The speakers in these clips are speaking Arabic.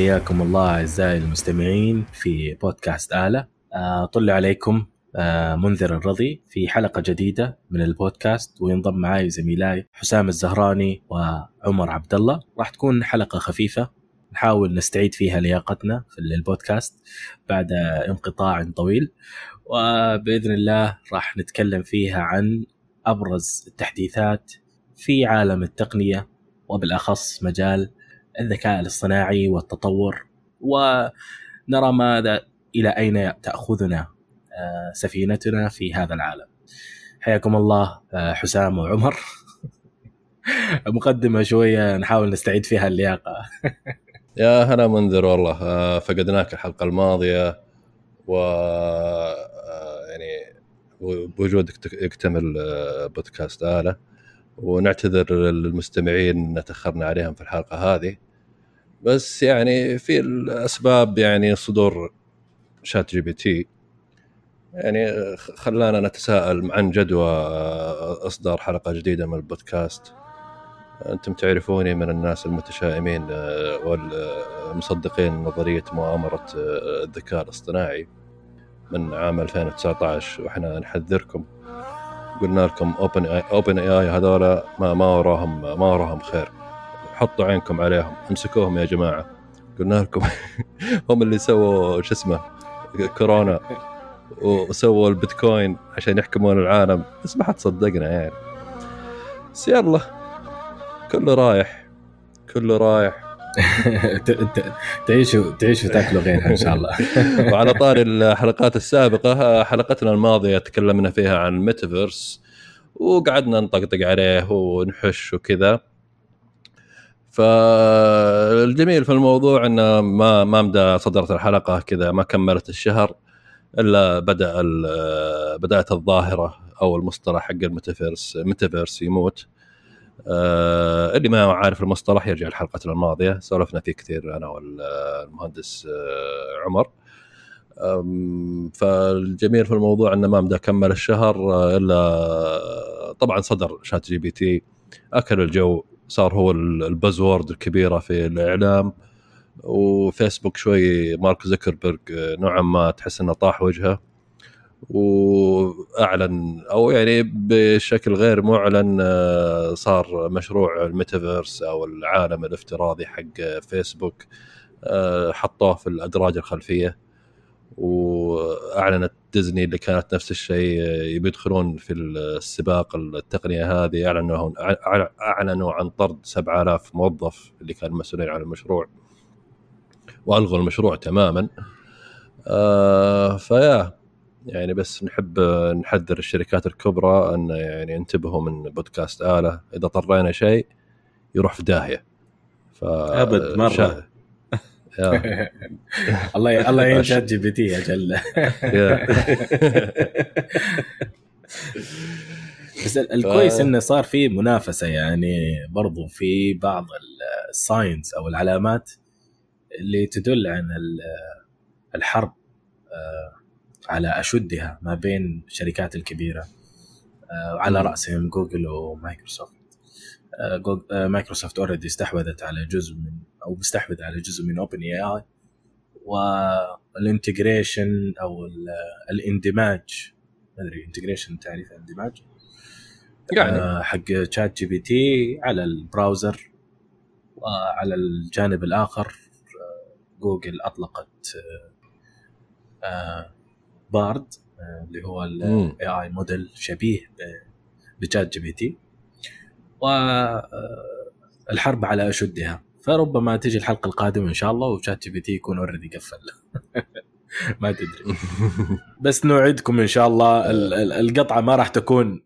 حياكم الله أعزائي المستمعين في بودكاست آلة. آه، طل عليكم آه، منذر الرضي في حلقة جديدة من البودكاست وينضم معي زميلاي حسام الزهراني وعمر عبد الله راح تكون حلقة خفيفة نحاول نستعيد فيها لياقتنا في البودكاست بعد انقطاع طويل. وبإذن الله راح نتكلم فيها عن أبرز التحديثات في عالم التقنية وبالأخص مجال الذكاء الاصطناعي والتطور ونرى ماذا إلى أين تأخذنا آه، سفينتنا في هذا العالم. حياكم الله آه، حسام وعمر. مقدمة شوية نحاول نستعيد فيها اللياقة. يا هلا منذر والله آه، فقدناك الحلقة الماضية و يعني بوجودك يكتمل بودكاست آلة ونعتذر للمستمعين إن تأخرنا عليهم في الحلقة هذه بس يعني في الأسباب يعني صدور ChatGPT. يعني خلانا نتساءل عن جدوى إصدار حلقة جديدة من البودكاست. أنتم تعرفوني من الناس المتشائمين والمصدقين نظرية مؤامرة الذكاء الاصطناعي من عام 2019 وإحنا نحذركم. قلنا لكم أوبن أوبن اي آي هذولا ما ما وراهم ما وراهم خير. حطوا عينكم عليهم. امسكوهم يا جماعة. قلنا لكم هم اللي سووا شو اسمه كورونا وسووا البيتكوين عشان يحكمون العالم. بس ما حد صدقنا يعني. بس يلا. كله رايح كله رايح. تعيشوا تعيشوا تاكلوا غيرها إن شاء الله. وعلى طاري الحلقات السابقة حلقتنا الماضية تكلمنا فيها عن الميتافيرس وقعدنا نطقطق عليه ونحش وكذا. فالجميل في الموضوع إنه ما ما مدى صدرت الحلقة كذا ما كملت الشهر إلا بدأ بدأت الظاهرة أو المصطلح حق ال metaverse metaverse يموت. آه اللي ما عارف المصطلح يرجع لحلقتنا الماضية. سولفنا فيه كثير أنا والمهندس آه عمر. فالجميل في الموضوع إنه ما مدى كمل الشهر إلا طبعا صدر ChatGPT اكل الجو صار هو ال buzzword الكبيرة في الإعلام وفيسبوك شوي مارك زكربرج آه، نوعا ما تحس إنه طاح وجهه وأعلن أو يعني بشكل غير معلن آه، صار مشروع الميتافيرس أو العالم الافتراضي حق فيسبوك آه، حطوه في الأدراج الخلفية. وأعلنت ديزني اللي كانت نفس الشيء آه، يدخلون في السباق التقنية هذه. أعلنوا أعلنوا عن طرد 7000 موظف اللي كانوا مسؤولين عن المشروع. وألغوا المشروع تماما. آه فيا يعني بس نحب نحذر الشركات الكبرى أن يعني انتبهوا من بودكاست آلة. إذا طرينا شيء يروح في داهية. ف أبد مرة. الله الله يعين ChatGPT أجل بس الكويس إنه صار في منافسة يعني برضو في بعض ال signs أو العلامات اللي تدل عن الحرب آه، على أشدها ما بين الشركات الكبيرة آه، على رأسهم جوجل ومايكروسوفت. آه، آه، مايكروسوفت already استحوذت على جزء من أو مستحوذ على جزء من OpenAI وال integration أو الاندماج. ما أدري integration تعريف الاندماج؟ يعني. حق ChatGPT على ال browser وعلى الجانب الآخر جوجل أطلقت Bard آه، اللي هو ال AI model شبيه ب ChatGPT والحرب على أشدها. فربما تجي الحلقة القادمة إن شاء الله و ChatGPT يكون already قفل. ما تدري. بس نوعدكم إن شاء الله القطعة ما راح تكون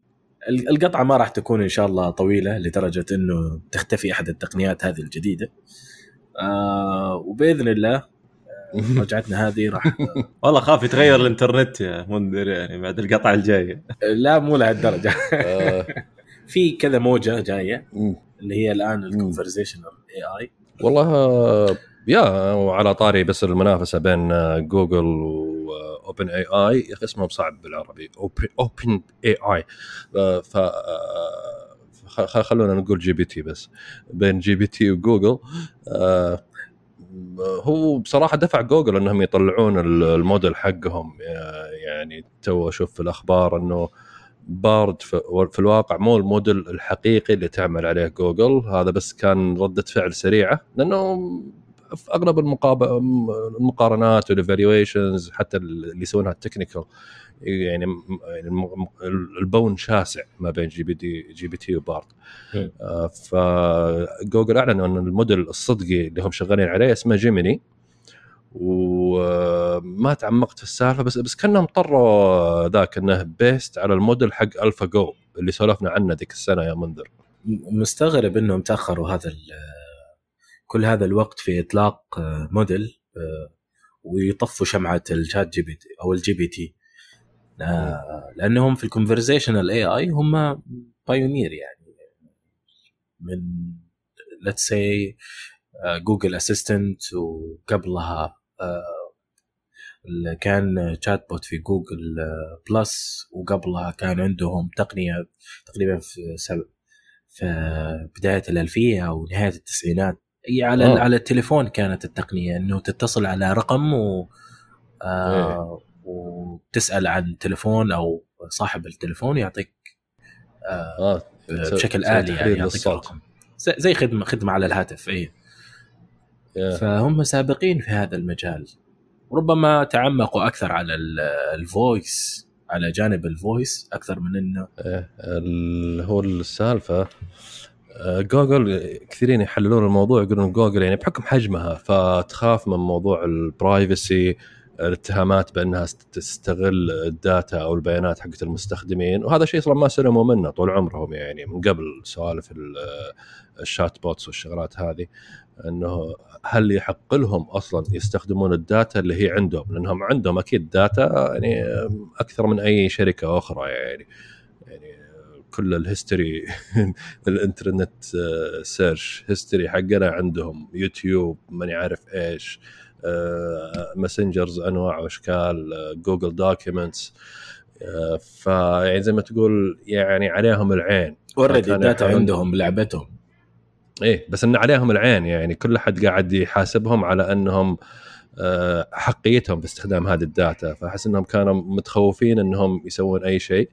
القطعة ما راح تكون إن شاء الله طويلة لدرجة إنه تختفي أحد التقنيات هذه الجديدة. آه وبإذن الله رجعتنا هذه راح والله خاف يتغير الإنترنت يا منذر يعني بعد القطعة الجاية. لا مو لهالدرجة. آه. في كذا موجة جاية. اللي هي الآن الـ conversational AI والله يا وعلى طاري بس المنافسة بين جوجل و OpenAI يا أخي اسمهم صعب بالعربي. OpenAI ف خلونا نقول GPT بس. بين GPT وجوجل هو بصراحة دفع جوجل إنهم يطلعون الموديل حقهم. يعني تو أشوف في الأخبار إنه بارد في الواقع مو الموديل الحقيقي اللي تعمل عليه جوجل. هذا بس كان ردة فعل سريعة لأنه في اغلب المقارنات وال evaluations حتى اللي يسوونها ال technical يعني البون شاسع ما بين جي بي دي جي بي تي وبارد فجوجل أعلنوا إن الموديل الصدقي اللي هم شغالين عليه اسمه جيميني وما تعمقت في السالفة بس بس كأنهم طروا ذاك إنه based على الموديل حق AlphaGo اللي سولفنا عنه ذيك السنة يا منذر. مستغرب إنهم تأخروا هذا كل هذا الوقت في إطلاق موديل ويطفوا شمعة ال ChatGPT أو ال GPT لأنهم في ال conversational AI هم pioneer يعني. من let's say Google Assistant وقبلها كان chatbot في Google Plus وقبلها كان عندهم تقنية تقريبا في سب... في بداية الألفية أو نهاية التسعينات على أوه. على التليفون كانت التقنية إنه تتصل على رقم و آه إيه. وتسأل عن تليفون أو صاحب التليفون يعطيك آه, آه. بشكل آلي يعني يعطيك رقم زي خدمة خدمة على الهاتف إي yeah. فهم سابقين في هذا المجال. ربما تعمقوا أكثر على ال voice على جانب ال voice أكثر من إنه إيه هو السالفة. آه، جوجل كثيرين يحللون الموضوع يقولون جوجل يعني بحكم حجمها فتخاف من موضوع ال privacy الاتهامات بأنها تستغل ال data أو البيانات حقت المستخدمين. وهذا شيء أصلا ما سلموا منه طول عمرهم يعني من قبل سوالف ال chatbots والشغلات هذه. إنه هل يحق لهم أصلا يستخدمون ال data اللي هي عندهم؟ لأنهم عندهم أكيد data يعني أكثر من أي شركة أخرى يعني يعني كل ال history الإنترنت search history حقنا عندهم يوتيوب ماني عارف إيش messengers آه، أنواع وأشكال Google documents فيعني زي ما تقول يعني عليهم العين. already ال data عندهم لعبتهم. إيه بس إن عليهم العين يعني. كل حد قاعد يحاسبهم على إنهم آه، حقيتهم باستخدام هذه ال data. فأحس إنهم كانوا متخوفين إنهم يسوون أي شيء.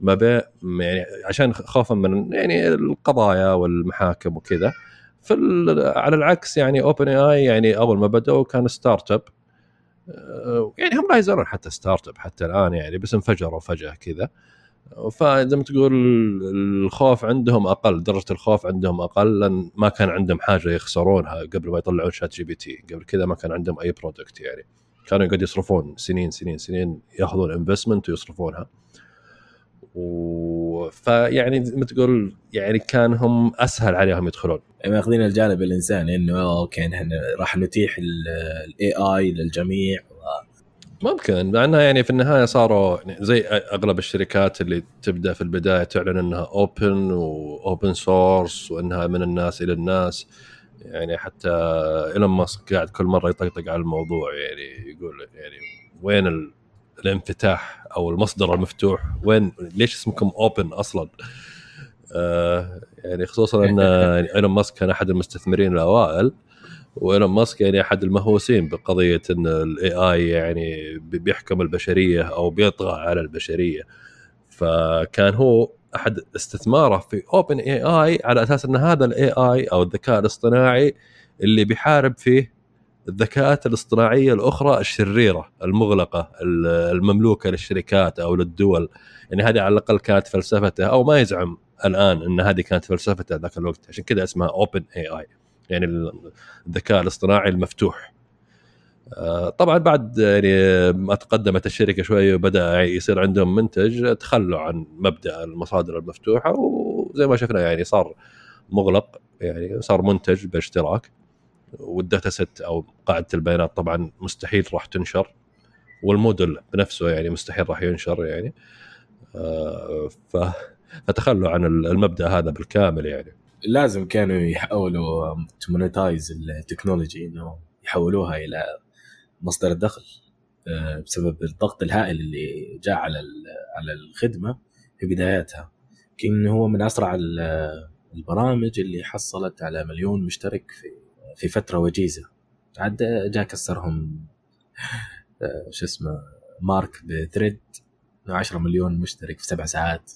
ما يعني عشان خوفا من يعني القضايا والمحاكم وكذا. في على العكس يعني OpenAI يعني أول ما بدأوا كان startup يعني هم لا يزالون حتى startup حتى الآن يعني بس انفجروا فجأة كذا. فزي ما تقول الخوف عندهم أقل درجة الخوف عندهم أقل لأن ما كان عندهم حاجة يخسرونها قبل ما يطلعون ChatGPT قبل كذا ما كان عندهم أي product يعني. كانوا قاعد يصرفون سنين سنين سنين يأخذون investment ويصرفونها. و... فيعني ما تقول يعني كان هم أسهل عليهم يدخلون. يعني ماخذين الجانب الإنساني إنه أوكي نحن راح نتيح ال AI للجميع ممكن مع انها يعني في النهاية صاروا يعني زي أغلب الشركات اللي تبدأ في البداية تعلن إنها open و open source وإنها من الناس إلى الناس. يعني حتى إيلون ماسك قاعد كل مرة يطقطق على الموضوع يعني يقول يعني وين الانفتاح أو المصدر المفتوح؟ وين ليش اسمكم Open أصلا؟ آه يعني خصوصا إن إيلون ماسك كان أحد المستثمرين الأوائل. وإيلون ماسك يعني أحد المهووسين بقضية إن ال AI يعني بيحكم البشرية أو بيطغى على البشرية. فكان هو أحد استثماره في OpenAI على أساس إن هذا ال AI أو الذكاء الاصطناعي اللي بيحارب فيه الذكاءات الاصطناعية الأخرى الشريرة المغلقة المملوكة للشركات أو للدول. يعني هذه على الأقل كانت فلسفته أو ما يزعم الآن إن هذه كانت فلسفته ذاك الوقت. عشان كذا اسمها OpenAI يعني الذكاء الاصطناعي المفتوح. آه، طبعا بعد يعني ما تقدمت الشركة شوي وبدأ يصير عندهم منتج تخلوا عن مبدأ المصادر المفتوحة وزي ما شفنا يعني صار مغلق يعني صار منتج باشتراك. وال data set أو قاعدة البيانات طبعا مستحيل راح تنشر. والموديل بنفسه يعني مستحيل راح ينشر يعني. آه، فتخلوا عن المبدأ هذا بالكامل يعني. لازم كانوا يحاولوا to monetize ال technology إنه يحولوها إلى مصدر الدخل آه، بسبب الضغط الهائل اللي جاء على على الخدمة في بداياتها. كان هو من أسرع البرامج اللي حصلت على مليون مشترك في في فترة وجيزة. عاد جاء كسرهم آه، شو اسمه مارك بثريد 10 مليون مشترك في سبع ساعات.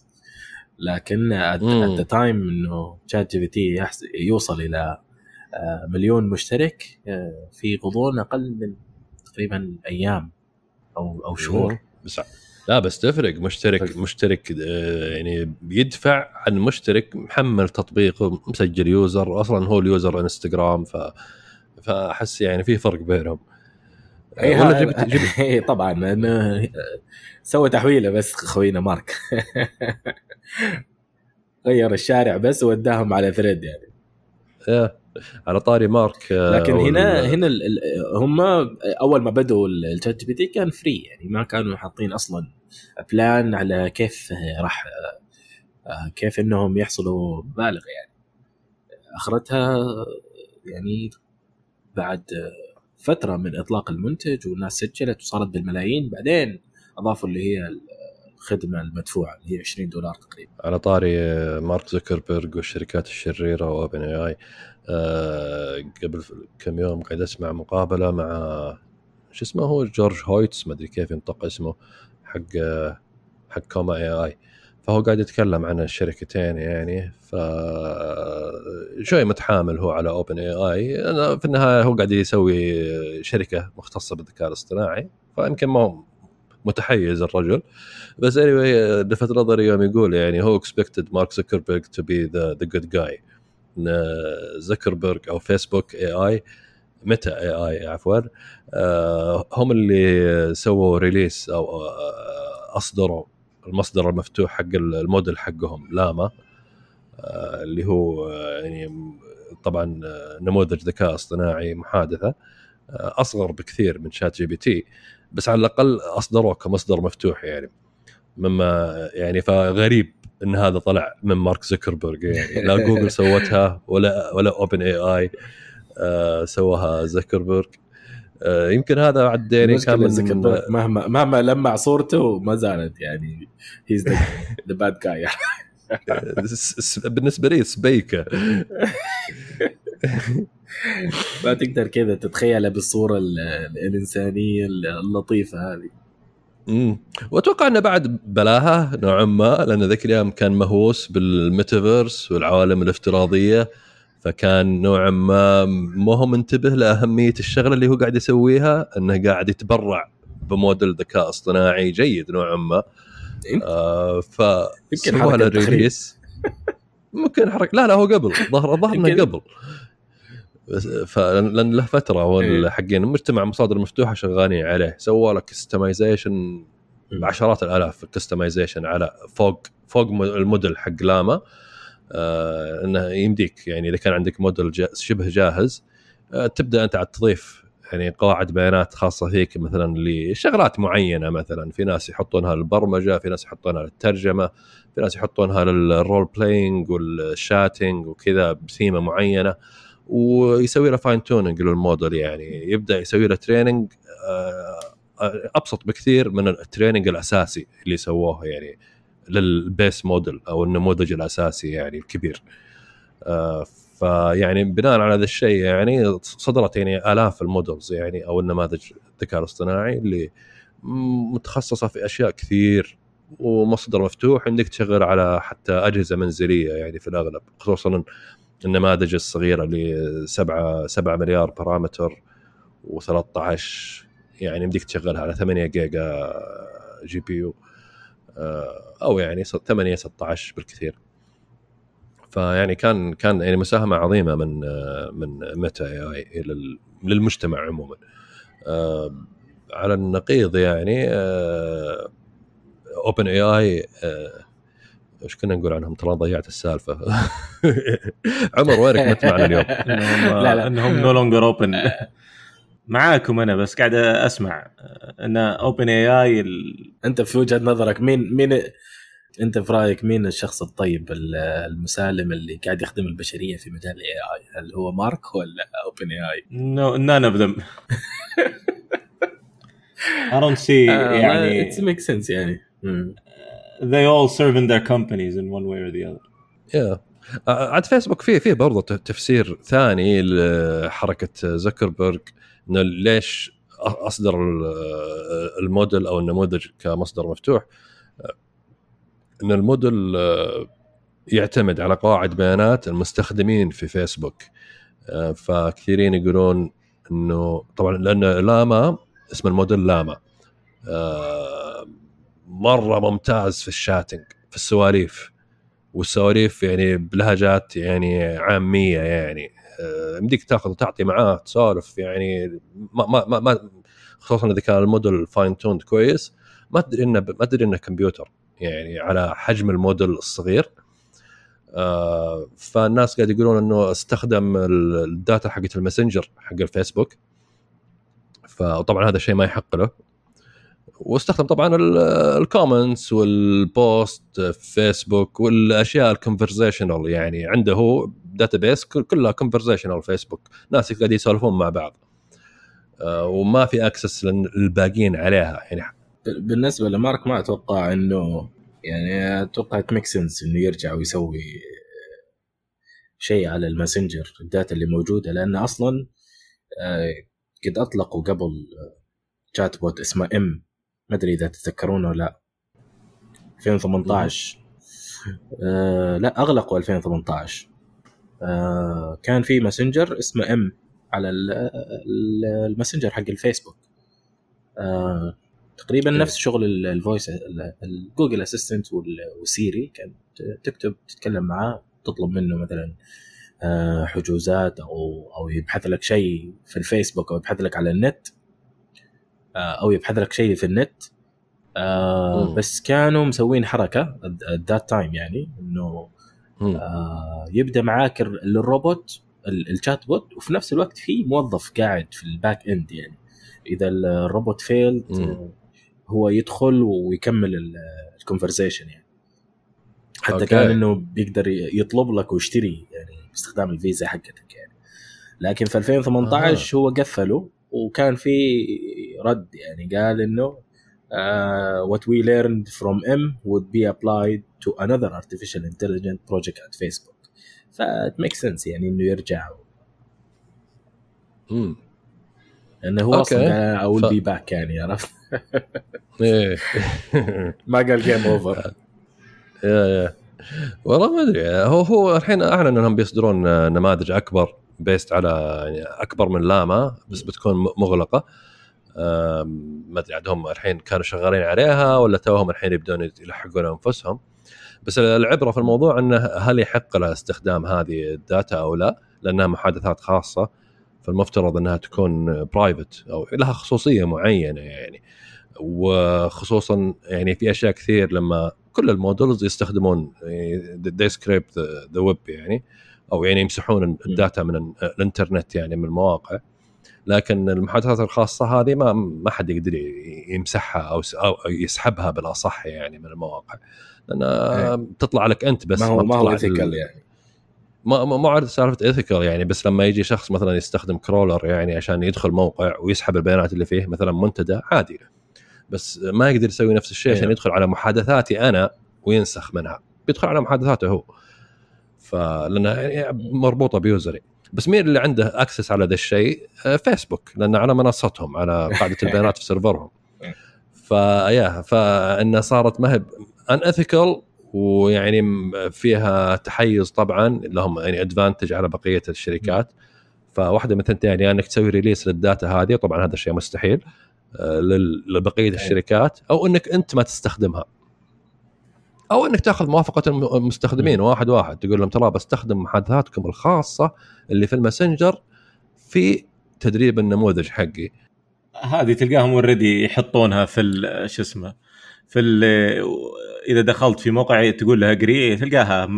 لكن. ات تايم انه شات جي بي تي يوصل إلى آه، مليون مشترك آه، في غضون أقل من تقريبا أيام أو أو شهور. بس لا بس تفرق. مشترك فرق. مشترك آه، يعني بيدفع عن مشترك محمل تطبيق مسجل يوزر. أصلا هو اليوزر إنستغرام ف فأحس يعني في فرق بينهم. اي ولا جبت جبت إي طبعا سوى تحويله بس خوينا مارك. غير الشارع بس وداهم على ثريد يعني. يا، على طاري مارك آه، لكن هنا هنا ال- هم أول ما بدوا الشات جي بي تي كان فري يعني ما كانوا حاطين أصلا بلان على كيف راح آه، كيف إنهم يحصلوا مبالغ يعني. أخرتها يعني بعد فترة من إطلاق المنتج والناس سجلت وصارت بالملايين. بعدين أضافوا اللي هي الخدمة المدفوعة اللي هي 20 دولار تقريبا. على طاري آه، مارك زوكربيرج والشركات الشريرة و OpenAI قبل كم يوم قاعد اسمع مقابلة مع شو اسمه هو جورج هويتس ما أدري كيف ينطق اسمه حق آه، حق comma.ai. فهو قاعد يتكلم عن الشركتين يعني ف شوي متحامل هو على OpenAI في النهاية هو قاعد يسوي شركة مختصة بالذكاء الاصطناعي فيمكن ما هو متحيز الرجل. بس anyway لفت نظري يوم يقول يعني هو expected مارك زكربرج to be the the good guy زكربرج أو فيسبوك AI Meta AI عفوا آه، هم اللي سووا release أو آه، أصدروا المصدر المفتوح حق الموديل حقهم لاما آه، اللي هو آه، يعني طبعا آه، نموذج ذكاء اصطناعي محادثة آه، أصغر بكثير من ChatGPT بس على الأقل أصدروه كمصدر مفتوح يعني. مما يعني فغريب إن هذا طلع من مارك زكربرج يعني لا جوجل سوتها ولا ولا OpenAI سواها زكربرج آه، يمكن هذا عاد يعني كان من زكربرج مهما مهما لمع صورته ما زالت يعني he's the bad guy بالنسبة لي سبيكة. ما تقدر كذا تتخيله بالصورة ال- الإنسانية اللطيفة هذه. امم وأتوقع إنه بعد بلاها نوعا ما لأن ذيك الأيام كان مهووس بالميتافيرس والعوالم الافتراضية فكان نوعا ما ما هو منتبه لأهمية الشغلة اللي هو قاعد يسويها إنه قاعد يتبرع بموديل ذكاء اصطناعي جيد نوعا ما. آه ف يمكن. release ممكن حركة. لا لا هو قبل. ظهر ظهر انه. قبل. لأن له فترة هو إيه. حقين مجتمع مصادر مفتوحة شغالين عليه. سووا له customization بعشرات الآلاف ال customization على فوق فوق الموديل حق لاما. آه إنه يمديك يعني إذا كان عندك موديل جا شبه جاهز آه تبدأ أنت عاد تضيف يعني قواعد بيانات خاصة فيك مثلا لشغلات معينة مثلا. في ناس يحطونها للبرمجة في ناس يحطونها للترجمة في ناس يحطونها لل role playing وال chatting وكذا بثيمه معينة. ويسوي له fine tuning لل model يعني. يبدأ يسوي له training أبسط بكثير من ال training الأساسي اللي سووه يعني لل base model أو النموذج الأساسي يعني الكبير. آه، فيعني بناء على هذا الشيء يعني صدرت يعني آلاف ال models يعني أو النماذج الذكاء الاصطناعي اللي متخصصة في أشياء كثير ومصدر مفتوح عندك تشغل على حتى أجهزة منزلية يعني في الأغلب خصوصا النماذج الصغيرة اللي 7 7 مليار parameter و13 يعني يمديك تشغلها على 8 جيجا GPU أو يعني 8 16 بالكثير. فيعني كان كان يعني مساهمة عظيمة من آه، من Meta AI لل- للمجتمع عموما. آه، على النقيض يعني OpenAI إيش كنا نقول عنهم؟ ترى ضيعت السالفة. عمر وينك ما معنا اليوم. إنهم لا، لا. إنهم no longer open معاكم أنا بس قاعد أسمع إن OpenAI أنت في وجهة نظرك مين مين أنت في رأيك مين الشخص الطيب ال- المسالم اللي قاعد يخدم البشرية في مجال ال AI هل هو مارك ولا OpenAI none of them I don't see يعني it's make sense يعني. They all serve in their companies in one way or the other. yeah آه، عاد فيسبوك فيه فيه برضه تفسير ثاني لحركة زكربرج إنه ليش أصدر ال- الموديل أو النموذج كمصدر مفتوح. آه، إن الموديل آه، يعتمد على قواعد بيانات المستخدمين في فيسبوك آه، فكثيرين يقولون انه طبعا لأن لاما اسم الموديل لاما. مرة ممتاز في ال chatting في السواليف. والسواليف يعني بلهجات يعني عامية يعني. آه، يمديك تاخذ وتعطي معاه تسولف يعني. ما ما ما, خصوصا إذا كان ال model fine-tuned كويس. ما تدري إنه ما تدري إنه كمبيوتر يعني على حجم الموديل الصغير. آه، فالناس قاعد يقولون إنه استخدم ال- ال data حقت الماسنجر حق الفيسبوك. فطبعا هذا الشيء ما يحق له. واستخدم طبعا ال comments وال post في فيسبوك والأشياء ال conversational يعني عنده هو database كلها conversational فيسبوك ناس قاعد يسولفون مع بعض. آه، وما في access للباقيين عليها يعني بالنسبة لمارك ما أتوقع إنه يعني أتوقع make sense إنه يرجع ويسوي شيء على الماسنجر ال data اللي موجودة لأن أصلا آه، قد أطلقوا قبل chatbot اسمه M ما أدري إذا تتذكرونه ولا لا. 2018 آه لا أغلقوا 2018 آه كان في ماسنجر اسمه M على ال- ال- الماسنجر حق الفيسبوك. آه تقريبا. نفس شغل ال- ال voice ال- ال Google Assistant وال Siri كان تكتب تتكلم معاه تطلب منه مثلا آه، حجوزات أو أو يبحث لك شيء في الفيسبوك أو يبحث لك على النت. أو يبحث لك شيء في النت آه. بس كانوا مسوين حركة that time يعني إنه. آه يبدأ معاك ال- الروبوت ال- ال chatbot وفي نفس الوقت في موظف قاعد في ال back end يعني إذا ال- الروبوت failed مم. هو يدخل ويكمل ال conversation يعني حتى okay. كان إنه بيقدر يطلب لك ويشتري يعني باستخدام الفيزا حقتك يعني لكن في 2018 هو قفله وكان في رد يعني قال إنه uh, what we learned from M would be applied to another artificial intelligence project at Facebook. ف it makes sense يعني إنه يرجع. مم. لأنه هو. أصلا will ف- be back يعني عرفت؟ إيه. ما قال game over yeah yeah. والله ما أدري هو هو الحين أعلن إنهم بيصدرون آه، نماذج أكبر. based على يعني أكبر من Llama بس بتكون مغلقة. ما أدري عاد هم الحين كانوا شغالين عليها ولا توهم الحين يبدون يلحقون أنفسهم. بس العبرة في الموضوع انه هل يحق له استخدام هذه ال data أو لا؟ لأنها محادثات خاصة فالمفترض إنها تكون private أو لها خصوصية معينة يعني. وخصوصا يعني في أشياء كثير لما كل ال models يستخدمون they scraped the web يعني. أو يعني يمسحون ال data من ال- الإنترنت يعني من المواقع. لكن المحادثات الخاصة هذه ما ما حد يقدر يمسحها أو يسحبها بالاصح يعني من المواقع. لانها تطلع لك أنت بس ما هو ما هو لل- يعني. ما ما سالفة ethical يعني بس لما يجي شخص مثلا يستخدم crawler يعني عشان يدخل موقع ويسحب البيانات اللي فيه مثلا منتدى عادي. بس ما يقدر يسوي نفس الشيء عشان أيوه. يدخل على محادثاتي أنا وينسخ منها. بيدخل على محادثاته هو. فلانها مربوطة ب user ي. بس مين اللي عنده access على ذا الشيء؟ آه، فيسبوك لأنه على منصتهم على قاعدة البيانات في server هم. فيا فانها صارت ما هي unethical ويعني فيها تحيز طبعا لهم يعني advantage على بقية الشركات. فواحدة من الثنتين يعني إنك تسوي release لل data هذه طبعا هذا الشيء مستحيل آه، لبقية الشركات أو إنك أنت ما تستخدمها. أو إنك تأخذ موافقة الم- المستخدمين واحد واحد. تقول لهم ترى بستخدم محادثاتكم الخاصة اللي في الماسنجر في تدريب النموذج حقي. هذه تلقاهم already يحطونها في شو اسمه في ال إذا دخلت في موقع تقول له agree تلقاها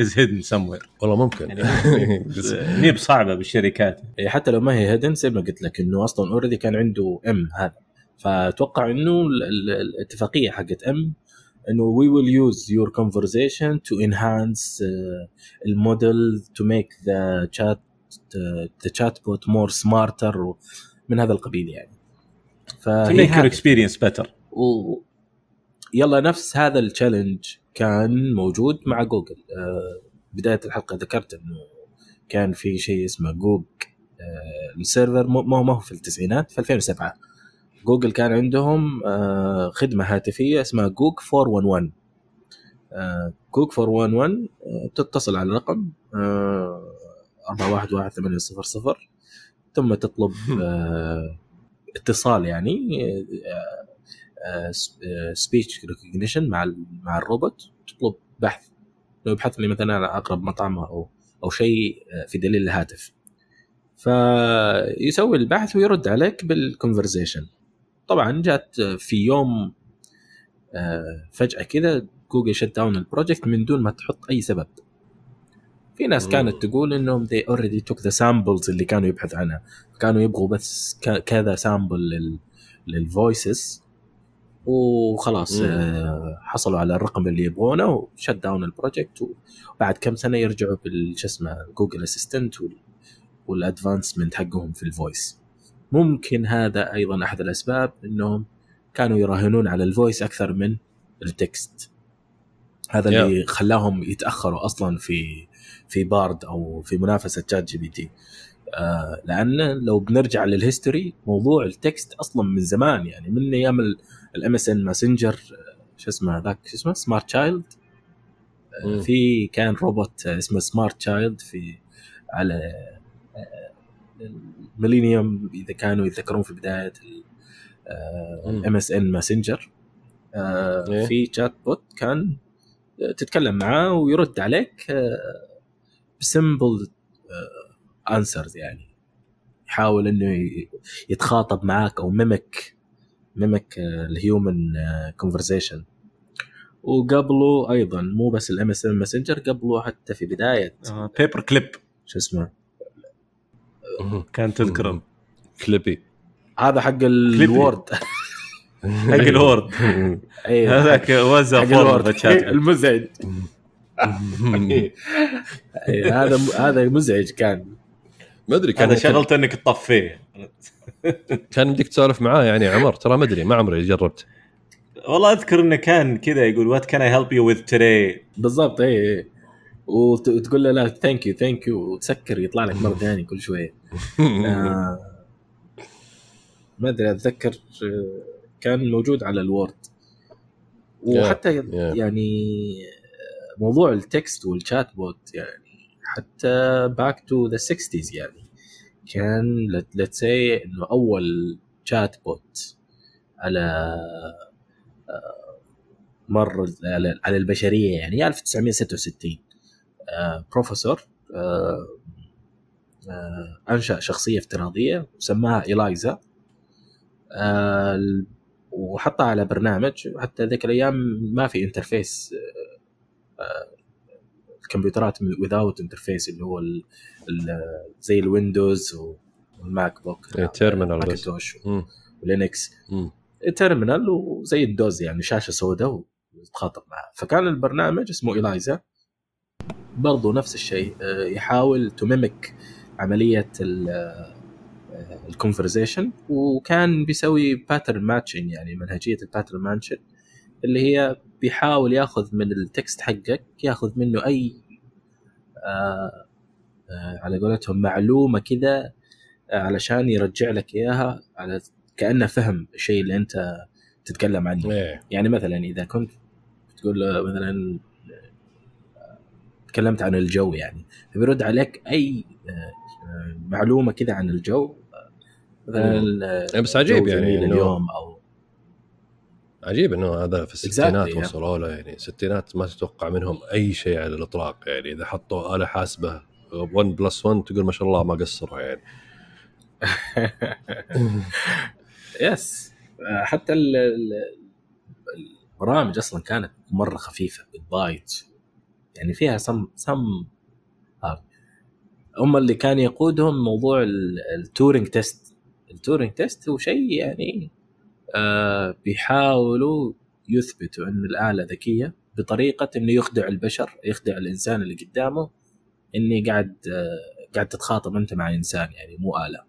is hidden somewhere والله ممكن. يعني بس- مي بصعبة بالشركات. حتى لو ما هي hidden زي ما قلت لك إنه أصلا already كان عنده M هذا. فأتوقع إنه ال- ال- الاتفاقية حقت M إنه we will use your conversation to enhance uh, ال model to make the chat uh, the chatbot more smarter و- من هذا القبيل يعني. to فهي make your هذه. experience better. و... يلا نفس هذا ال challenge كان موجود مع جوجل آه، بداية الحلقة ذكرت إنه كان في شيء اسمه GOOG آه، ال server مو مو مو في التسعينات في 2007 جوجل كان عندهم آه، خدمة هاتفية اسمها GOOG 411 آه، GOOG 411 آه، بتتصل على الرقم آه، 411800 ثم تطلب اتصال يعني speech recognition مع مع الروبوت. تطلب بحث لو يبحث لي مثلا عن أقرب مطعم أو أو شيء في دليل الهاتف. فيسوي البحث ويرد عليك بال conversation طبعا جات في يوم آه، فجأة كذا جوجل shut down ال project من دون ما تحط أي سبب. في ناس مم. كانت تقول إنهم they already took the samples اللي كانوا يبحث عنها. كانوا يبغوا بس كذا sample لل لل voices وخلاص مم. آه، حصلوا على الرقم اللي يبغونه و shut down ال project وبعد كم سنة يرجعوا بال شو اسمه Google Assistant وال advancement حقهم في ال voice ممكن هذا أيضا أحد الأسباب إنهم كانوا يراهنون على ال voice أكثر من ال text هذا اللي خلاهم يتأخروا أصلا في في بارد أو في منافسة ChatGPT آه لأن لو بنرجع لل history موضوع ال text أصلا من زمان يعني من أيام ال MSN Messenger شو اسمه ذاك شو اسمه؟ SmarterChild مم. في كان روبوت اسمه SmarterChild في على الميلينيوم إذا كانوا يتذكرون في بداية. ال MSN Messenger. في chatbot كان آه، تتكلم معاه ويرد عليك ب simple answers يعني يحاول إنه يتخاطب معاك أو mimic mimic ال human conversation وقبله أيضا مو بس ال MSN Messenger قبله حتى في بداية paper clip شو اسمه كان تذكره. Clippy. هذا حق ال Word. حق ال Word. أيوه. هذاك وزع ال Word. المزعج. إيه، هذا هذا مزعج كان. ما أدري كان شغلته إنك تطفيه. كان بدك تسولف معاه يعني عمر. ترى ما أدري ما عمري جربت. والله أذكر إنه كان كذا يقول what can I help you with today بالضبط I I what- وتقول له لا thank you thank you وتسكر يطلع لك مرة ثانية كل شوية. آه ما أدري أتذكر آه، كان موجود على ال Word. وحتى yeah. يعني موضوع ال text وال chatbot يعني حتى back to the 60s يعني كان let's say إنه أول chatbot على آه، مر على البشرية يعني 1966 آه، بروفيسور آه، آه، أنشأ شخصية افتراضية وسماها آه، ال- وحطها على برنامج حتى ذيك الأيام ما في interface آه، آه، الكمبيوترات without interface اللي هو ال ال زي ال Windows وال MacBook بس. Macintosh. و Linux مم. terminal وزي ال DOS يعني شاشة سوداء وتخاطب معها فكان البرنامج اسمه ELIZA برضو نفس الشيء آه، يحاول ت mimic عملية ال conversation وكان بيسوي pattern matching يعني منهجية ال pattern matching اللي هي بيحاول ياخذ من التكست حقك ياخذ منه أي آه آه على قولتهم معلومة كذا آه، علشان يرجع لك إياها على كأنه فهم الشيء اللي أنت تتكلم عنه. إيه. يعني مثلا إذا كنت تقول مثلا آه، تكلمت عن الجو يعني. فبيرد عليك أي آه، معلومة كذا عن الجو آه، مثلا آه، بس عجيب يعني اليوم أو عجيب إنه هذا في الستينات Exactly. وصلوا له يعني. الستينات ما تتوقع منهم أي شيء على الإطلاق يعني. إذا حطوا آلة حاسبة 1 plus 1 تقول ما شاء الله ما قصروا يعني. yes حتى ال- ال- البرامج أصلا كانت مرة خفيفة بالبايت يعني فيها سم سم هم اللي كان يقودهم موضوع ال- ال Turing test ال Turing test هو شيء يعني آه بيحاولوا يثبتوا ان الآلة ذكية بطريقة إنه يخدع البشر يخدع الإنسان اللي قدامه إني قاعد آه قاعد تتخاطب أنت مع إنسان يعني مو آلة.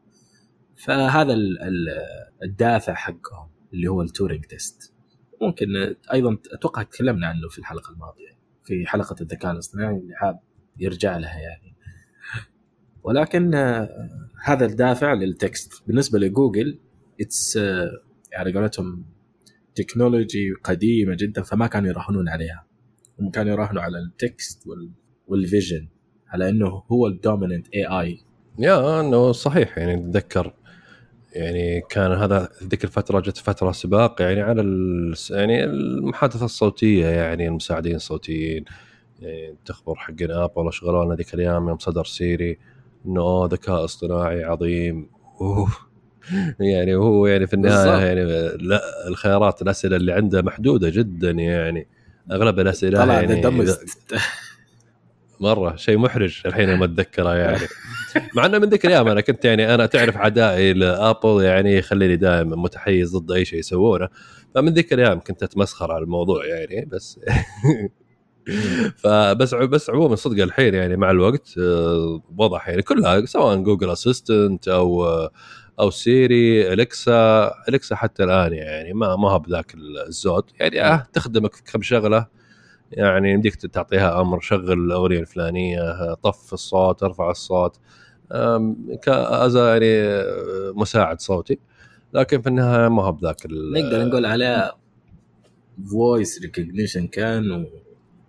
فهذا ال- ال- الدافع حقهم اللي هو ال Turing test ممكن أيضا أتوقع تكلمنا عنه في الحلقة الماضية. في حلقة الذكاء الاصطناعي اللي حاب يرجع لها يعني. ولكن آه، هذا الدافع لل text. بالنسبة ل Google it's يعني قولتهم technology قديمة جدا فما كانوا يراهنون عليها. هم كانوا يراهنوا على ال text وال vision على إنه هو ال dominant AI yeah إنه صحيح. يعني اتذكر يعني كان هذا ذيك الفترة جت فترة سباق يعني على يعني المحادثة الصوتية يعني المساعدين الصوتيين يعني تخبر حقين آبل شغلوا لنا ذيك الأيام يوم صدر سيري إنه أوه ذكاء اصطناعي عظيم أوه. يعني هو يعني في النهاية بالزبط. يعني لا الخيارات الأسئلة اللي عنده محدودة جدا يعني أغلب الأسئلة طلع يعني مرة شيء محرج الحين لما أتذكره يعني مع إنه من ذيك الأيام أنا كنت يعني أنا تعرف عدائي لأبل يعني يخليني دائما متحيز ضد أي شيء يسوونه. فمن ذيك الأيام كنت أتمسخر على الموضوع يعني بس فبس بس عموما صدق الحين يعني مع الوقت آه، وضح يعني كلها سواء Google Assistant أو أو Siri Alexa Alexa حتى الآن يعني ما ما هو بذاك الزود. يعني آه تخدمك في كم شغلة يعني يمديك تعطيها أمر شغل الأغنية الفلانية طف الصوت ارفع الصوت. ك as يعني مساعد صوتي. لكن في النهاية ما هو بذاك نقدر نقول عليه voice recognition كان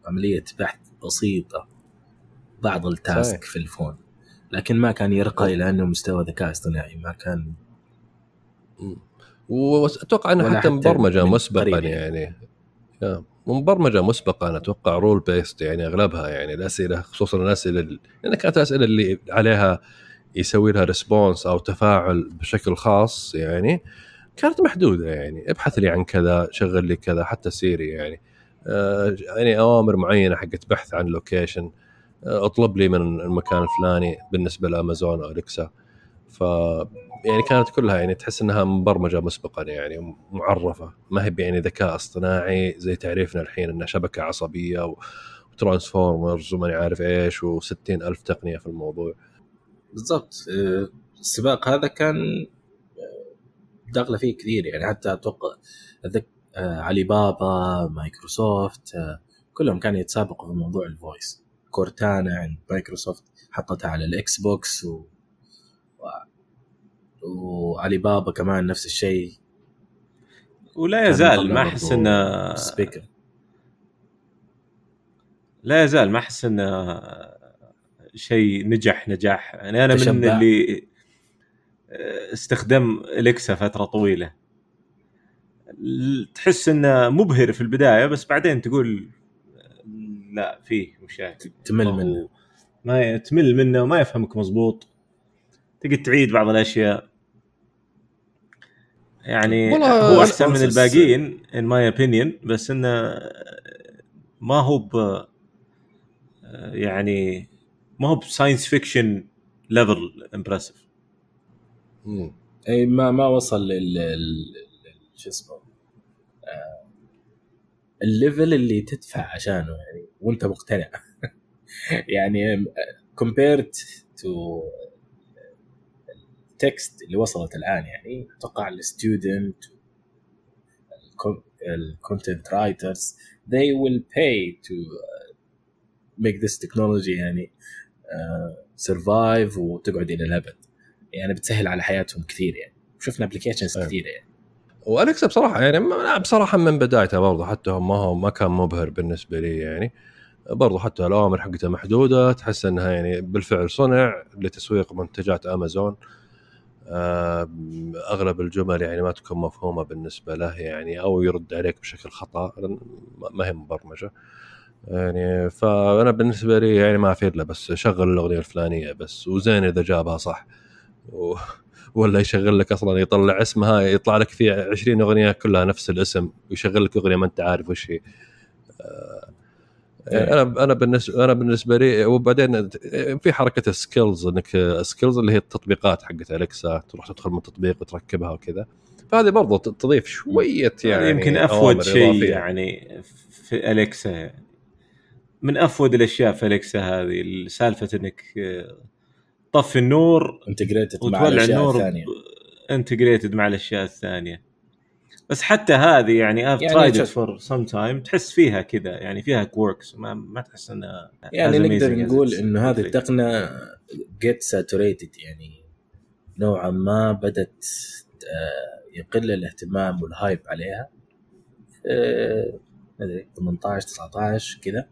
وعملية بحث بسيطة بعض ال task في ال phone. لكن ما كان يرقى إلى أنه مستوى ذكاء اصطناعي ما كان وأتوقع أنه حتى مبرمجة مسبقا يعني. مبرمجه مسبقا أتوقع rule based يعني أغلبها يعني الأسئلة خصوصا الأسئلة لأن يعني كانت الاسئله اللي عليها يسوي لها response أو تفاعل بشكل خاص يعني كانت محدودة يعني. ابحث لي عن كذا شغل لي كذا حتى Siri يعني. آه يعني أوامر معينة حقت بحث عن location آه اطلب لي من المكان الفلاني بالنسبة لأمازون أو Alexa ف يعني كانت كلها يعني تحس إنها مبرمجة مسبقا يعني معرفه ما هي يعني ذكاء اصطناعي زي تعريفنا الحين إنها شبكة عصبية و transformers وماني عارف إيش و60 ألف تقنية في الموضوع. بالضبط. آه، السباق هذا كان آه، داخله فيه كثير يعني. حتى أتوقع علي بابا مايكروسوفت كلهم كانوا يتسابقوا في موضوع ال voice Cortana عند مايكروسوفت حطتها على ال Xbox و... وعلي بابا كمان نفس الشيء. ولا يزال ما أحس انه سبيكر لا يزال ما أحس انه شيء نجح نجاح. يعني أنا تشبع. من اللي استخدم إليكسا فترة طويلة. تحس انه مبهر في البداية بس بعدين تقول لا فيه مشاكل. تمل منه. ما تمل منه وما يفهمك مضبوط. تقعد تعيد بعض الأشياء. يعني هو أحسن من الباقيين in my opinion بس إنه ما هو ب يعني ما هو ب science fiction level impressive أي ما ما وصل لل شو اسمه آه، ال level اللي تدفع عشانه يعني وأنت مقتنع. يعني compared to ال text اللي وصلت الآن يعني أتوقع ال student ال content writers they will pay to uh, make this technology يعني uh, survive وتقعد إلى الأبد. يعني بتسهل على حياتهم كثير يعني. شفنا applications أيوه. كثيرة يعني. والكسا بصراحة يعني بصراحة من بدايته برضه حتى ما هو ما كان مبهر بالنسبة لي يعني. برضه حتى الأوامر حقتها محدودة تحس إنها يعني بالفعل صنع لتسويق منتجات امازون أغلب الجمل يعني ما تكون مفهومة بالنسبة له يعني أو يرد عليك بشكل خطأ ما هي مبرمجة. يعني فأنا بالنسبة لي يعني ما أفيد له بس شغل الأغنية الفلانية بس وزين إذا جابها صح. و... ولا يشغل لك أصلا يطلع اسمها يطلع لك في 20 أغنية كلها نفس الاسم ويشغل لك أغنية ما أنت عارف وش هي. يعني أنا أنا بالنسبة أنا بالنسبة لي وبعدين في حركة skills إنك skills اللي هي التطبيقات حقت الكسا تروح تدخل من تطبيق وتركبها وكذا. فهذه برضو تضيف شوية يعني يمكن افود شيء يعني في الكسا من افود الأشياء في الكسا هذه سالفه إنك طفي النور integrated مع الأشياء الثانية. integrated مع الأشياء الثانية. بس حتى هذه يعني I've يعني tried it for some time. تحس فيها كذا يعني فيها quirks ما, ما تحس إنها يعني نقدر نقول إنه هذه. التقنيه get saturated يعني نوعا ما بدت آه، يقل الاهتمام وال hype عليها. ما أدري 18 19 كذا.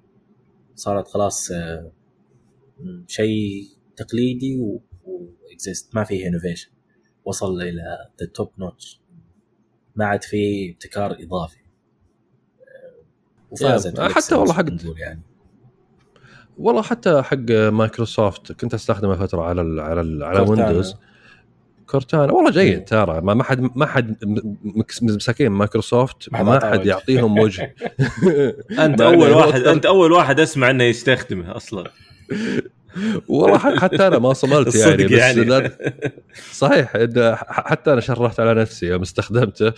صارت خلاص آه، شيء تقليدي و exist ما فيه innovation وصل إلى the top notch ما عاد في ابتكار إضافي. وفازت حتى والله حق- يعني. والله حتى حق مايكروسوفت كنت أستخدمه فترة على ال على ال على كورتانا. ويندوز كورتانا. والله. جيد ترى. ما ما حد ما حد مساكين مايكروسوفت ما حد. يعطيهم وجه. أنت أول إنه واحد أنت أول واحد أسمع إنه يستخدمه أصلا. والله حتى أنا ما صملت يعني بس يعني. لا- صحيح إنه ح- حتى أنا شرحت على نفسي يوم استخدمته.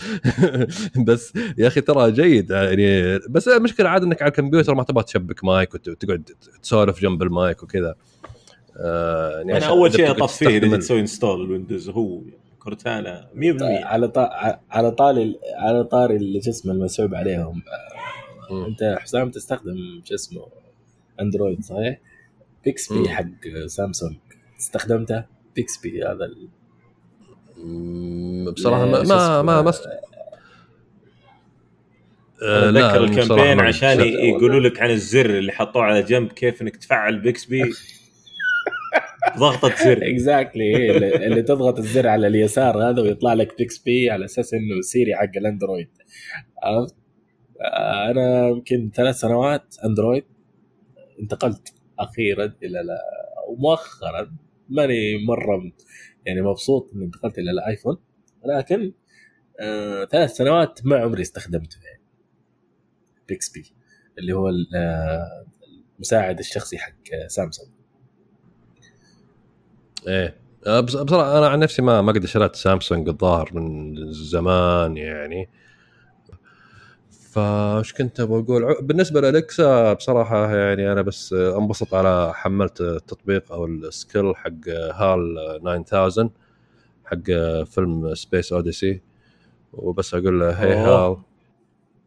بس يا أخي ترى جيد يعني. بس المشكلة عاد إنك على الكمبيوتر ما تبغى تشبك مايك وت- وتقعد تسولف جنب المايك وكذا. آه يعني أنا أول شيء أطفيه إذا تسوي install الويندوز هو كورتانا 100% على طا... على طاري على طاري اللي شو اسمه المسحوب عليهم. أنت حسام تستخدم شو اسمه اندرويد صحيح؟ بيكسبي. حق سامسونج استخدمته بيكسبي هذا ال- بصراحة ما ما؟ ما, ما است... آه، أتذكر لا، بصراحة ال campaign ما- عشان. يقولوا لك عن الزر اللي حطوه على جنب كيف إنك تفعل بيكسبي ضغطة زر exactly اللي, اللي تضغط الزر على اليسار هذا ويطلع لك بيكسبي على أساس إنه سيري حق الأندرويد عرفت؟ آه، أنا يمكن ثلاث سنوات أندرويد انتقلت أخيرا إلى لا ومؤخرا ماني مرة يعني مبسوط إني انتقلت إلى الآيفون ولكن آه ثلاث سنوات ما عمري استخدمته يعني. بيكسبي اللي هو آه، المساعد الشخصي حق آه، سامسونج. إيه. بص- بصراحة أنا عن نفسي ما ما قد اشتريت سامسونج الظاهر من زمان يعني. فايش كنت بقول بالنسبة لالكسا بصراحة يعني أنا بس أنبسط على حملت التطبيق أو ال skill حق HAL 9000 حق فيلم Space Odyssey وبس أقول له Hey. HAL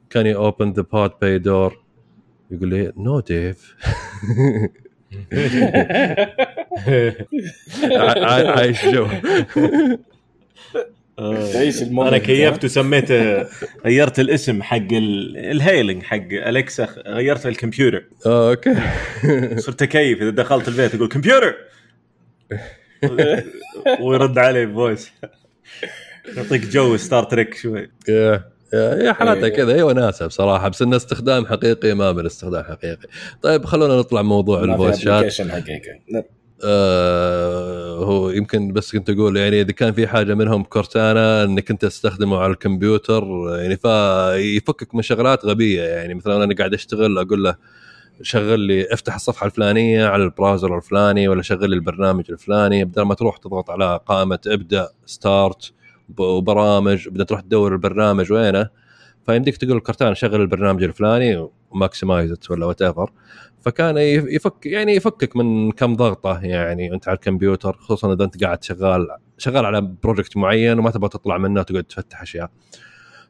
can you open the pod bay door يقول لي no Dave عايش جو أنا كيفت وسميته غيرت الاسم حق ال- ال hailing حق الكسا غيرت الكمبيوتر. آه، okay. صرت أكيف إذا دخلت البيت أقول كمبيوتر! ويرد علي ب voice يعطيك جو Star Trek شوي. يا حالاتها إيه. كذا هي وناسة بصراحة بس انه استخدام حقيقي ما من استخدام حقيقي. طيب خلونا نطلع موضوع ال voice chat حقيقي. آه هو يمكن بس كنت أقول يعني إذا كان في حاجة منهم كورتانا إنك أنت تستخدمه على الكمبيوتر يعني فيفكك من شغلات غبية. يعني مثلا أنا قاعد أشتغل أقول له شغل لي أفتح الصفحة الفلانية على ال browser الفلاني ولا شغل لي البرنامج الفلاني. بدل ما تروح تضغط على قائمة ابدأ start وبرامج بدأ تروح تدور البرنامج وينه. فيمديك تقول كورتانا شغل البرنامج الفلاني و maximize ولا whatever فكان يف- يفك يعني يفكك من كم ضغطة يعني وانت على الكمبيوتر خصوصا إذا أنت قاعد شغال شغال على project معين وما تبغى تطلع منه وتقعد تفتح أشياء.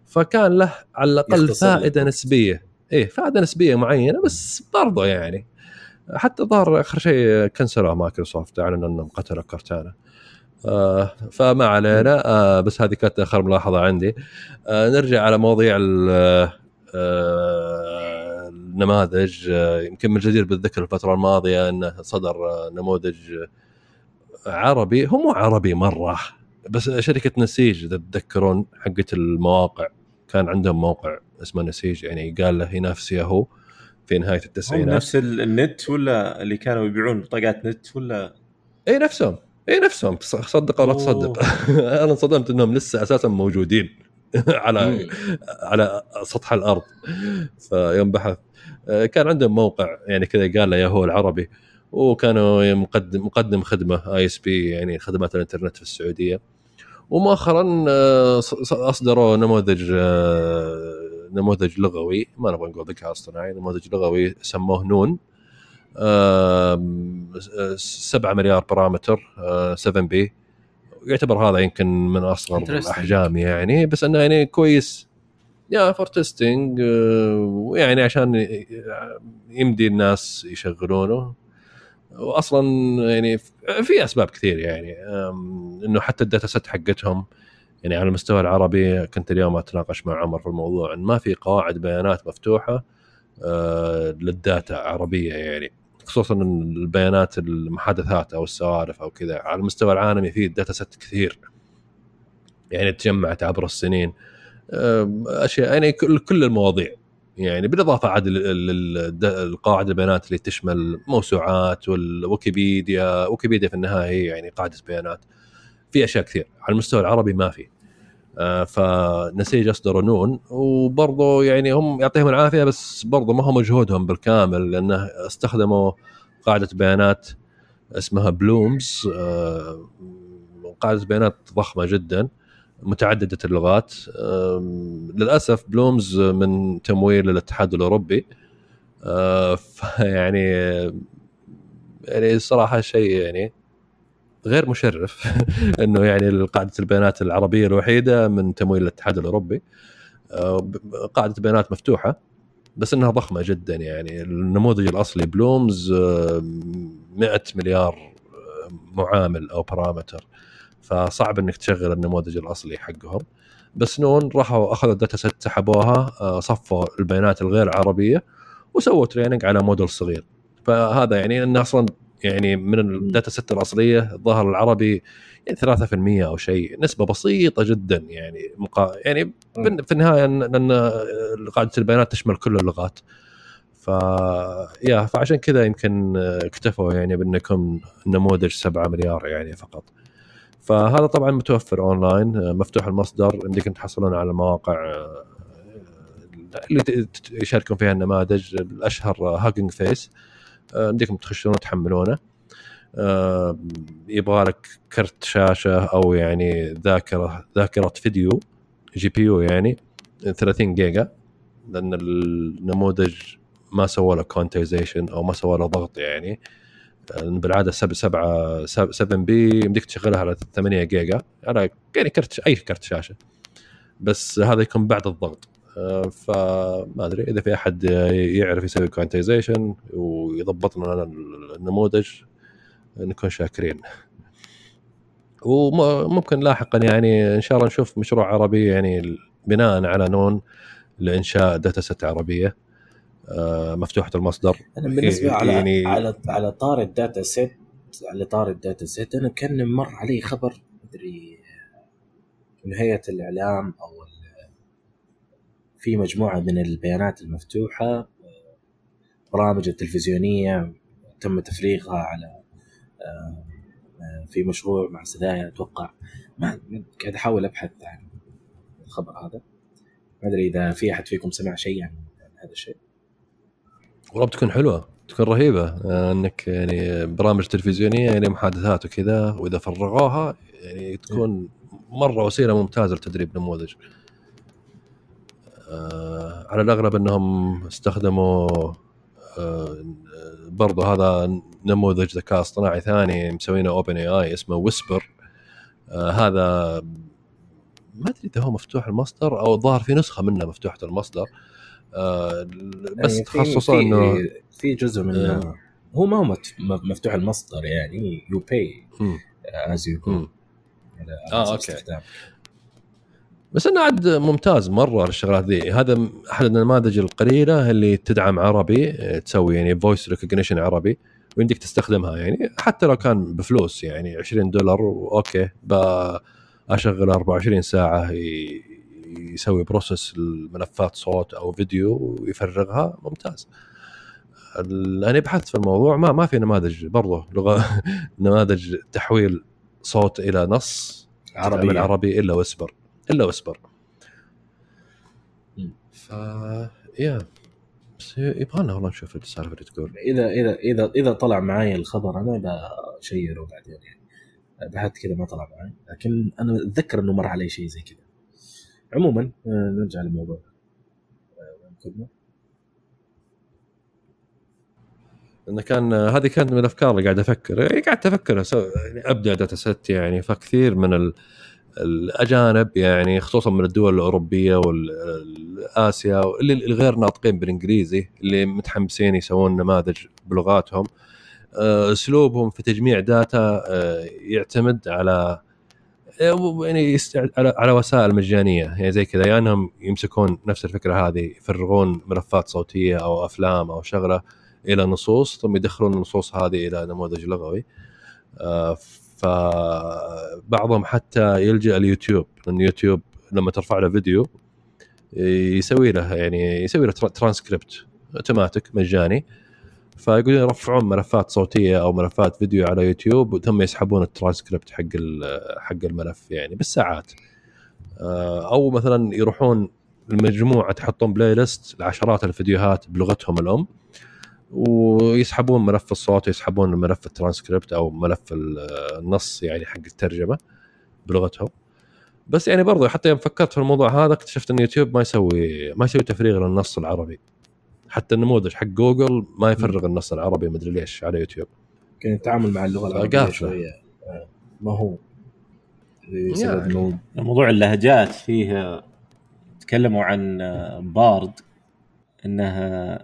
فكان له على الأقل لك فائدة الوقت. نسبية. إيه فائدة نسبية معينة بس برضه يعني. حتى ظهر آخر شيء كنسلوا مايكروسوفت اعلنوا انهم قتلوا كورتانا. آه فما علينا. آه بس هذه كانت آخر ملاحظة عندي. آه نرجع على مواضيع ال- آه النماذج آه يمكن من الجدير بالذكر الفترة الماضية إنه صدر آه نموذج عربي. هو مو عربي مرة بس شركة نسيج إذا تتذكرون حقت المواقع. كان عندهم موقع اسمه نسيج يعني قال له ينافس ياهو في نهاية التسعينات. نفس ال- النت ولا اللي كانوا يبيعون بطاقات نت ولا؟ اي نفسهم. اي نفسهم. صدق أو لا تصدق. أنا انصدمت إنهم لسه أساسا موجودين على. على سطح الأرض. فيوم بحث آه، كان عندهم موقع يعني كذا قال له ياهو العربي وكانوا مقدم مقدم خدمة ISP يعني خدمات الإنترنت في السعودية. ومؤخرا آه، أصدروا نموذج آه، نموذج لغوي ما نبغى نقول ذكاء اصطناعي نموذج لغوي سموه نون. آم، 7 مليار parameter 7 B ويعتبر هذا يمكن من أصغر. الأحجام يعني بس إنه يعني كويس. يا for testing ويعني عشان يمدي الناس يشغلونه. واصلا يعني في أسباب كثير يعني إنه حتى ال data set حقتهم يعني على المستوى العربي كنت اليوم أتناقش مع عمر في الموضوع إن ما في قواعد بيانات مفتوحة آه، لل data عربية يعني. خصوصا البيانات المحادثات أو السوالف أو كذا على المستوى العالمي في data set كثير. يعني تجمعت عبر السنين. آم، أشياء يعني كل المواضيع. يعني بالإضافة عاد للقواعد البيانات اللي تشمل موسوعات والويكيبيديا ويكيبيديا في النهاية هي يعني قاعدة بيانات. في أشياء كثير على المستوى العربي ما في. آه، فنسيج اصدروا نون وبرضه يعني هم يعطيهم العافية بس برضه ما هو مجهودهم بالكامل لأنه استخدموا قاعدة بيانات اسمها بلومز. آه، قاعدة بيانات ضخمة جدا. متعددة اللغات. للأسف بلومز من تمويل الاتحاد الأوروبي. آه، فيعني يعني الصراحه شيء يعني غير مشرف. إنه يعني قاعدة البيانات العربية الوحيدة من تمويل الاتحاد الأوروبي. ب- قاعدة بيانات مفتوحة بس إنها ضخمة جدا يعني. النموذج الأصلي Bloomz آه، 100 مليار معامل أو parameter. فصعب إنك تشغل النموذج الأصلي حقهم. بس نون راحوا أخذوا ال data set سحبوها آه، صفوا البيانات الغير عربية وسووا training على موديل صغير. فهذا يعني انه أصلا يعني من ال data set الأصلية الظاهر العربي يعني 3% أو شيء نسبة بسيطة جدا يعني مقا... يعني. في النهاية لأن قاعدة البيانات تشمل كل اللغات. ف يا فعشان كذا يمكن اكتفوا يعني بانه يكون نموذج 7 مليار يعني فقط. فهذا طبعا متوفر أونلاين مفتوح المصدر يمديكم تحصلون على المواقع اللي ت- ت- يشاركون فيها النماذج الأشهر Hugging Face يمديكم تخشون وتحملونه. آه، يبغى لك كرت شاشة أو يعني ذاكرة ذاكرة فيديو GPU يعني 30 جيجا لأن النموذج ما سوى له quantization أو ما سوى له ضغط يعني. بالعادة 7 7 7 B يمديك تشغلها على 8 جيجا. على يعني كرت أي كرت شاشة. بس هذا يكون بعد الضغط. آه، فما أدري. إذا في أحد يعرف يسوي quantization ويضبط لنا النموذج نكون شاكرين. وممكن لاحقا يعني إن شاء الله نشوف مشروع عربي يعني بناء على نون لإنشاء data set عربية. مفتوحة المصدر. أنا بالنسبة على يعني- يعني على على طاري ال data set على طاري ال data set أنا كان مر علي خبر مدري من هيئه الإعلام أو في مجموعة من البيانات المفتوحة برامج التلفزيونية تم تفريغها على آه، آه، في مشروع مع سدايا أتوقع. ما قاعد أحاول أبحث عن الخبر هذا. ما أدري إذا في أحد فيكم سمع شيء عن هذا الشيء. والله بتكون حلوة تكون رهيبة. آه، إنك يعني برامج تلفزيونية يعني محادثات وكذا وإذا فرغوها يعني تكون مرة وسيلة ممتازة لتدريب نموذج. آه، على الأغلب إنهم استخدموا آه، برضو هذا نموذج ذكاء اصطناعي ثاني مسوينه OpenAI اسمه Whisper هذا ما أدري إذا هو مفتوح المصدر أو الظاهر في نسخة منه مفتوحة المصدر. آه، بس يعني في- إنه في جزء من آه. هو ما هو مفتوح المصدر يعني you pay. as you. آه، آه أوكي. أوكي بس انه عاد ممتاز مرة الشغلات ذي هذا أحد النماذج القليلة اللي تدعم عربي آه، تسوي يعني voice recognition عربي ويمديك تستخدمها يعني حتى لو كان بفلوس يعني 20 دولار أوكي اشغل 24 ساعة يسوي process الملفات صوت أو فيديو ويفرغها ممتاز. أنا بحثت في الموضوع ما ما في نماذج برضه لغة نماذج تحويل صوت إلى نص عربي العربي إلا واسبر إلا واسبر. مم. ف يا بس يبغى لنا والله نشوف السالفة اللي تقول. اذا اذا اذا إذا طلع معي الخبر أنا بشيره بعدين يعني. بحثت كذا ما طلع معي لكن أنا أتذكر إنه مر علي شيء زي كذا. عموما آه، نرجع للموضوع؟ انه كان هذه كانت من الأفكار اللي قاعد أفكر يعني قاعد أفكر يعني أبدأ data set يعني فكثير من ال الأجانب يعني خصوصا من الدول الأوروبية والآسيا اللي اللي غير ناطقين بالإنجليزي اللي متحمسين يسوون نماذج بلغاتهم آه، أسلوبهم في تجميع data آه، يعتمد على يعني يست- على وسائل مجانية. يعني زي كذا يا إنهم يمسكون نفس الفكرة هذه يفرغون ملفات صوتية أو أفلام أو شغلة إلى نصوص ثم يدخلون النصوص هذه إلى نموذج لغوي. آه، فبعضهم حتى يلجأ اليوتيوب لأن يوتيوب لما ترفع له فيديو يسوي له يعني يسوي له ترانسكريبت أوتوماتيك مجاني. فيقولون يرفعون ملفات صوتية أو ملفات فيديو على يوتيوب ثم يسحبون الترانسكريبت حق حق الملف يعني بالساعات. آه، أو مثلا يروحون المجموعه تحطون playlist لعشرات الفيديوهات بلغتهم الأم ويسحبون ملف الصوت ويسحبون ملف الترانسكريبت أو ملف ال- النص يعني حق الترجمة بلغتهم. بس يعني برضو حتى يوم فكرت في الموضوع هذا اكتشفت إن يوتيوب ما يسوي ما يسوي تفريغ للنص العربي. حتى النموذج حق جوجل ما يفرغ النص العربي مدري ليش على يوتيوب. كان التعامل مع اللغة العربية. شوية. آه، ما هو. يعني. موضوع اللهجات فيه تكلموا عن بارد إنها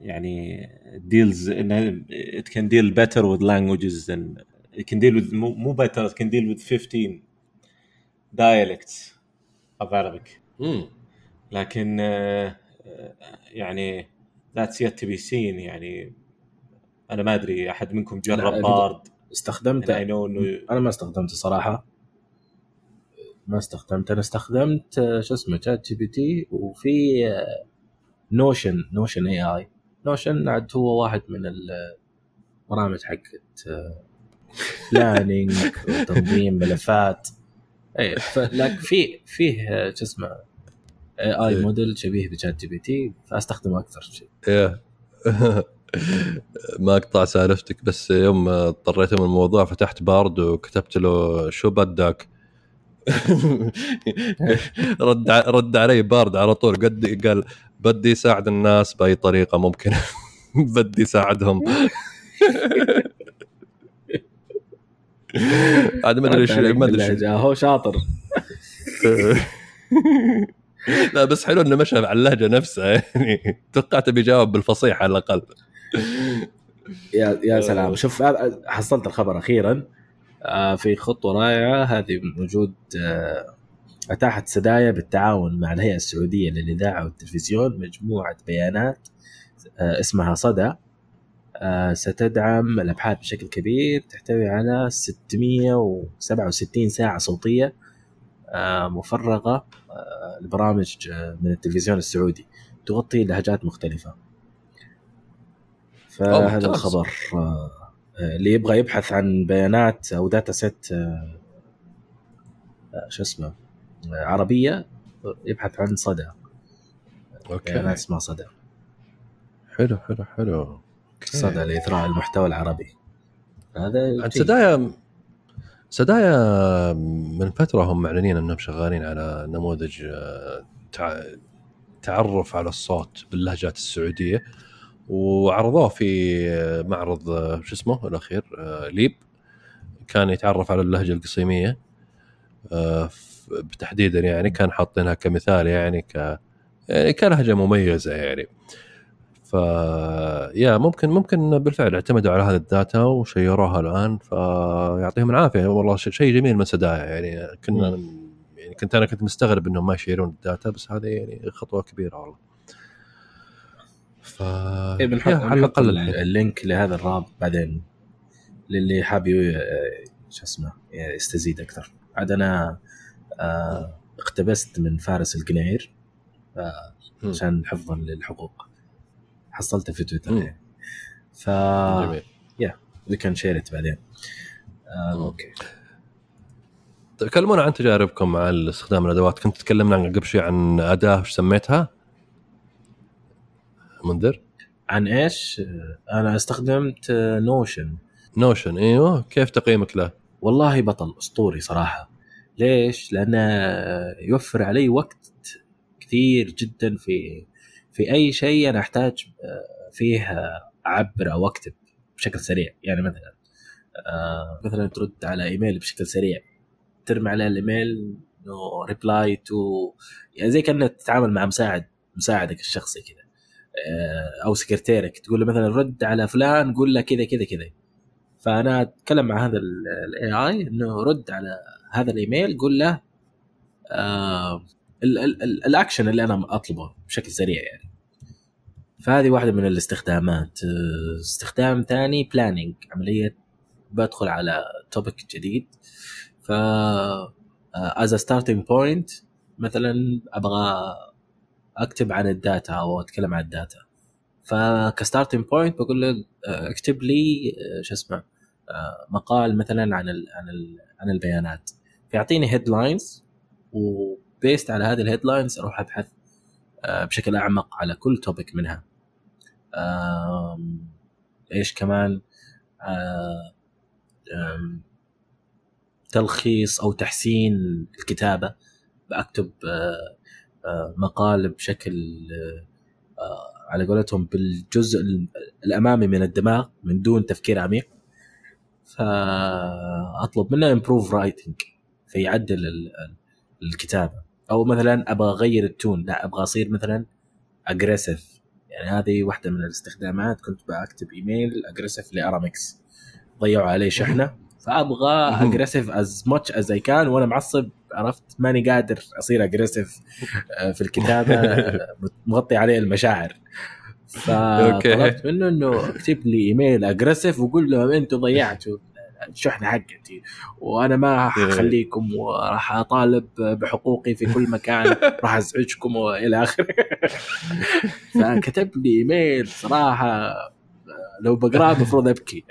يعني deals إنها it can deal better with languages than it can deal with مو مو better it can deal with 15 dialects of Arabic. امم لكن آه، يعني that's yet to be seen. يعني أنا ما أدري أحد منكم جرب. Bard استخدمت. أنا إنه أنا ما استخدمته صراحة. ما استخدمت. أنا استخدمت آه، شو اسمه شات جي بي تي وفي نوشن نوشن اي اي نوشن عاد هو واحد من البرامج حقت planning وتنظيم ملفات. اي لكن في فيه آه، شو اسمه AI إيه. موديل شبيه ب ChatGPT فأستخدمه أكثر شيء. إيه. ما أقطع سالفتك بس يوم اضطريت من الموضوع فتحت بارد وكتبت له شو بدك. رد رد علي بارد على طول. قد قال بدي يساعد الناس بأي طريقة ممكن. بدي يساعدهم. عاد ما أدري إيش ما أدري. هو شاطر. لا بس حلو إنه مشى على اللهجة نفسها يعني توقعت بيجاوب بالفصيح على الأقل. يا يا سلام. شوف حصلت الخبر أخيرا. آه، في خطوة رائعة. هذه موجود آه، أتاحت سدايا بالتعاون مع الهيئة السعودية للإذاعة والتلفزيون مجموعة بيانات آه، اسمها صدى. ستدعم الأبحاث بشكل كبير تحتوي على 667 ساعة صوتية مفرغة. آه، لبرامج آه، من التلفزيون السعودي تغطي لهجات مختلفة أوه، فهذا. الخبر آه، آه، اللي يبغى يبحث عن بيانات أو data set شو اسمه عربية يبحث عن صدى بيانات okay اسمها صدى حلو حلو حلو. صدى لإثراء المحتوى العربي هذا جيد. سدايا من فترة هم معلنين أنهم شغالين على نموذج آه، تع- تعرف على الصوت باللهجات السعودية وعرضوه في آه، معرض آه، شو اسمه الأخير ليب. كان يتعرف على اللهجة القصيميه آه، ف- تحديدا يعني كان حاطينها كمثال يعني ك يعني كلهجة مميزة يعني. ف يا ممكن ممكن بالفعل اعتمدوا على هذه الداتا وشيروها الآن فيعطيهم العافية. والله شيء جميل من سدايا يعني كنا يعني كنت أنا كنت مستغرب إنهم ما يشيرون ال data بس هذه يعني خطوة كبيرة والله. ف إيه بنحط, على الأقل ال link لهذا الرابط بعدين للي حاب شو اسمه يستزيد أكثر. عاد أنا آه، اقتبست من فارس القنير آه،. عشان حفظا للحقوق. حصلته في تويتر. يعني ف جميل we can share it بعدين آه،. okay تكلمونا عن تجاربكم مع استخدام الأدوات كنت تكلمنا عن قبل شوي عن أداة وش سميتها؟ منذر؟ عن إيش؟ آه، أنا استخدمت Notion Notion إيوه كيف تقييمك له؟ والله بطل أسطوري صراحة ليش؟ لأنه يوفر علي وقت كثير جدا في في أي شيء أنا أحتاج آه، فيه آه، أعبر أو أكتب بشكل سريع. يعني مثلا آه مثلا ترد على إيميل بشكل سريع. ترمي عليه الإيميل إنه reply to يعني زي كأنك تتعامل مع مساعد مساعدك الشخصي كذا أو سكرتيرك تقول له مثلا رد على فلان قول له كذا كذا كذا. فأنا أتكلم مع هذا ال AI إنه رد على هذا الإيميل قول له ال- ال- ال- الاكشن اللي أنا اطلبه بشكل سريع يعني. فهذه واحدة من الاستخدامات. استخدام ثاني planning عملية بدخل على topic جديد. ف as starting point مثلا أبغى أكتب عن ال data أو أتكلم عن ال data. فك starting point بقول له آه، اكتب لي آه، شو اسمه آه، مقال مثلا عن ال عن ال عن البيانات. فيعطيني headlines و based على هذه ال headlines أروح أبحث آه، بشكل أعمق على كل topic منها. إيش كمان؟ تلخيص أو تحسين الكتابة. بكتب آه، آه، مقال بشكل على قولتهم بالجزء الأمامي من الدماغ من دون تفكير عميق. فاطلب منه improve writing فيعدل ال- ال- الكتابة. أو مثلا أبغى أغير ال tone. لا أبغى أصير مثلا aggressive يعني هذه واحدة من الاستخدامات. كنت بكتب إيميل aggressive لأرامكس. ضيعوا عليه شحنة. فأبغى aggressive as much as I can وأنا معصب عرفت؟ ماني قادر أصير aggressive في الكتابة. آه، مغطي عليه المشاعر. فطلبت منه إنه اكتب لي إيميل aggressive وقول لهم أنتم ضيعتوا. الشحنه حقتي. وأنا ما حخليكم وراح أطالب بحقوقي في كل مكان راح أزعجكم وإلى آخره. فكتب لي إيميل صراحة لو بقراه المفروض أبكي.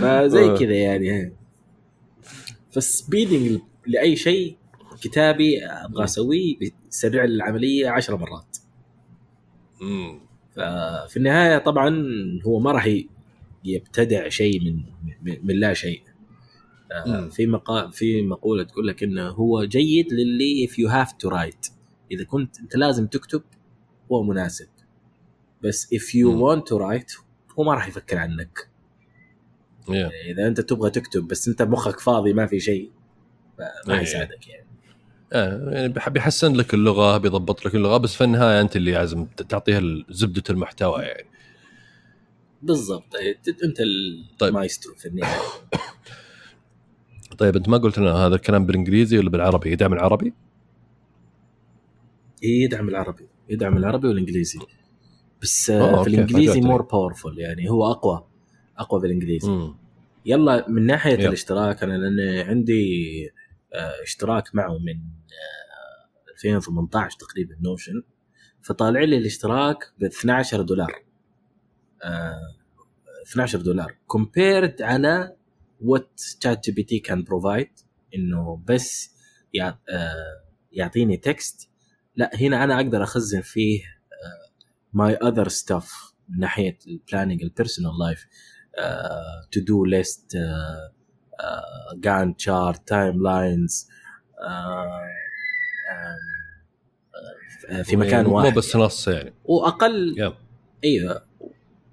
فزي كذا يعني. فالسبيدنج لأي شيء كتابي أبغى أسويه بيسرع لي العملية عشر مرات. مم. ففي النهاية طبعا هو ما راح يبتدع شيء من من, لا شيء آه،. في مقال في مقولة تقول لك إنه هو جيد للي if you have to write إذا كنت أنت لازم تكتب هو مناسب بس if you مم. want to write هو ما راح يفكر عنك Yeah. إذا أنت تبغى تكتب بس أنت مخك فاضي ما في شيء ما إيه. يساعدك يعني يعني بيح- بيحسن لك اللغة بيضبط لك اللغة بس في النهايه أنت اللي لازم تعطيها زبدة المحتوى يعني بالضبط أنت طيب. المايسترو في النهاية طيب أنت ما قلت لنا هذا الكلام بالإنجليزي ولا بالعربي يدعم العربي؟ يدعم العربي يدعم العربي والإنجليزي بس آه، آه في الإنجليزي. more powerful يعني هو أقوى أقوى بالانجليزي مم. يلا من ناحية يلا. الاشتراك أنا لأن عندي اشتراك معه من آه 2018 تقريبا Notion فطالع لي الاشتراك ب 12 دولار. آه 12 دولار. compared على what ChatGPT can provide إنه بس يع- آه، يعطيني text لا هنا أنا أقدر أخزن فيه my other stuff من ناحية ال planning ال personal life to-do list Gantt chart timelines في مكان مو واحد. بس نص يعني. واقل yep. أيوه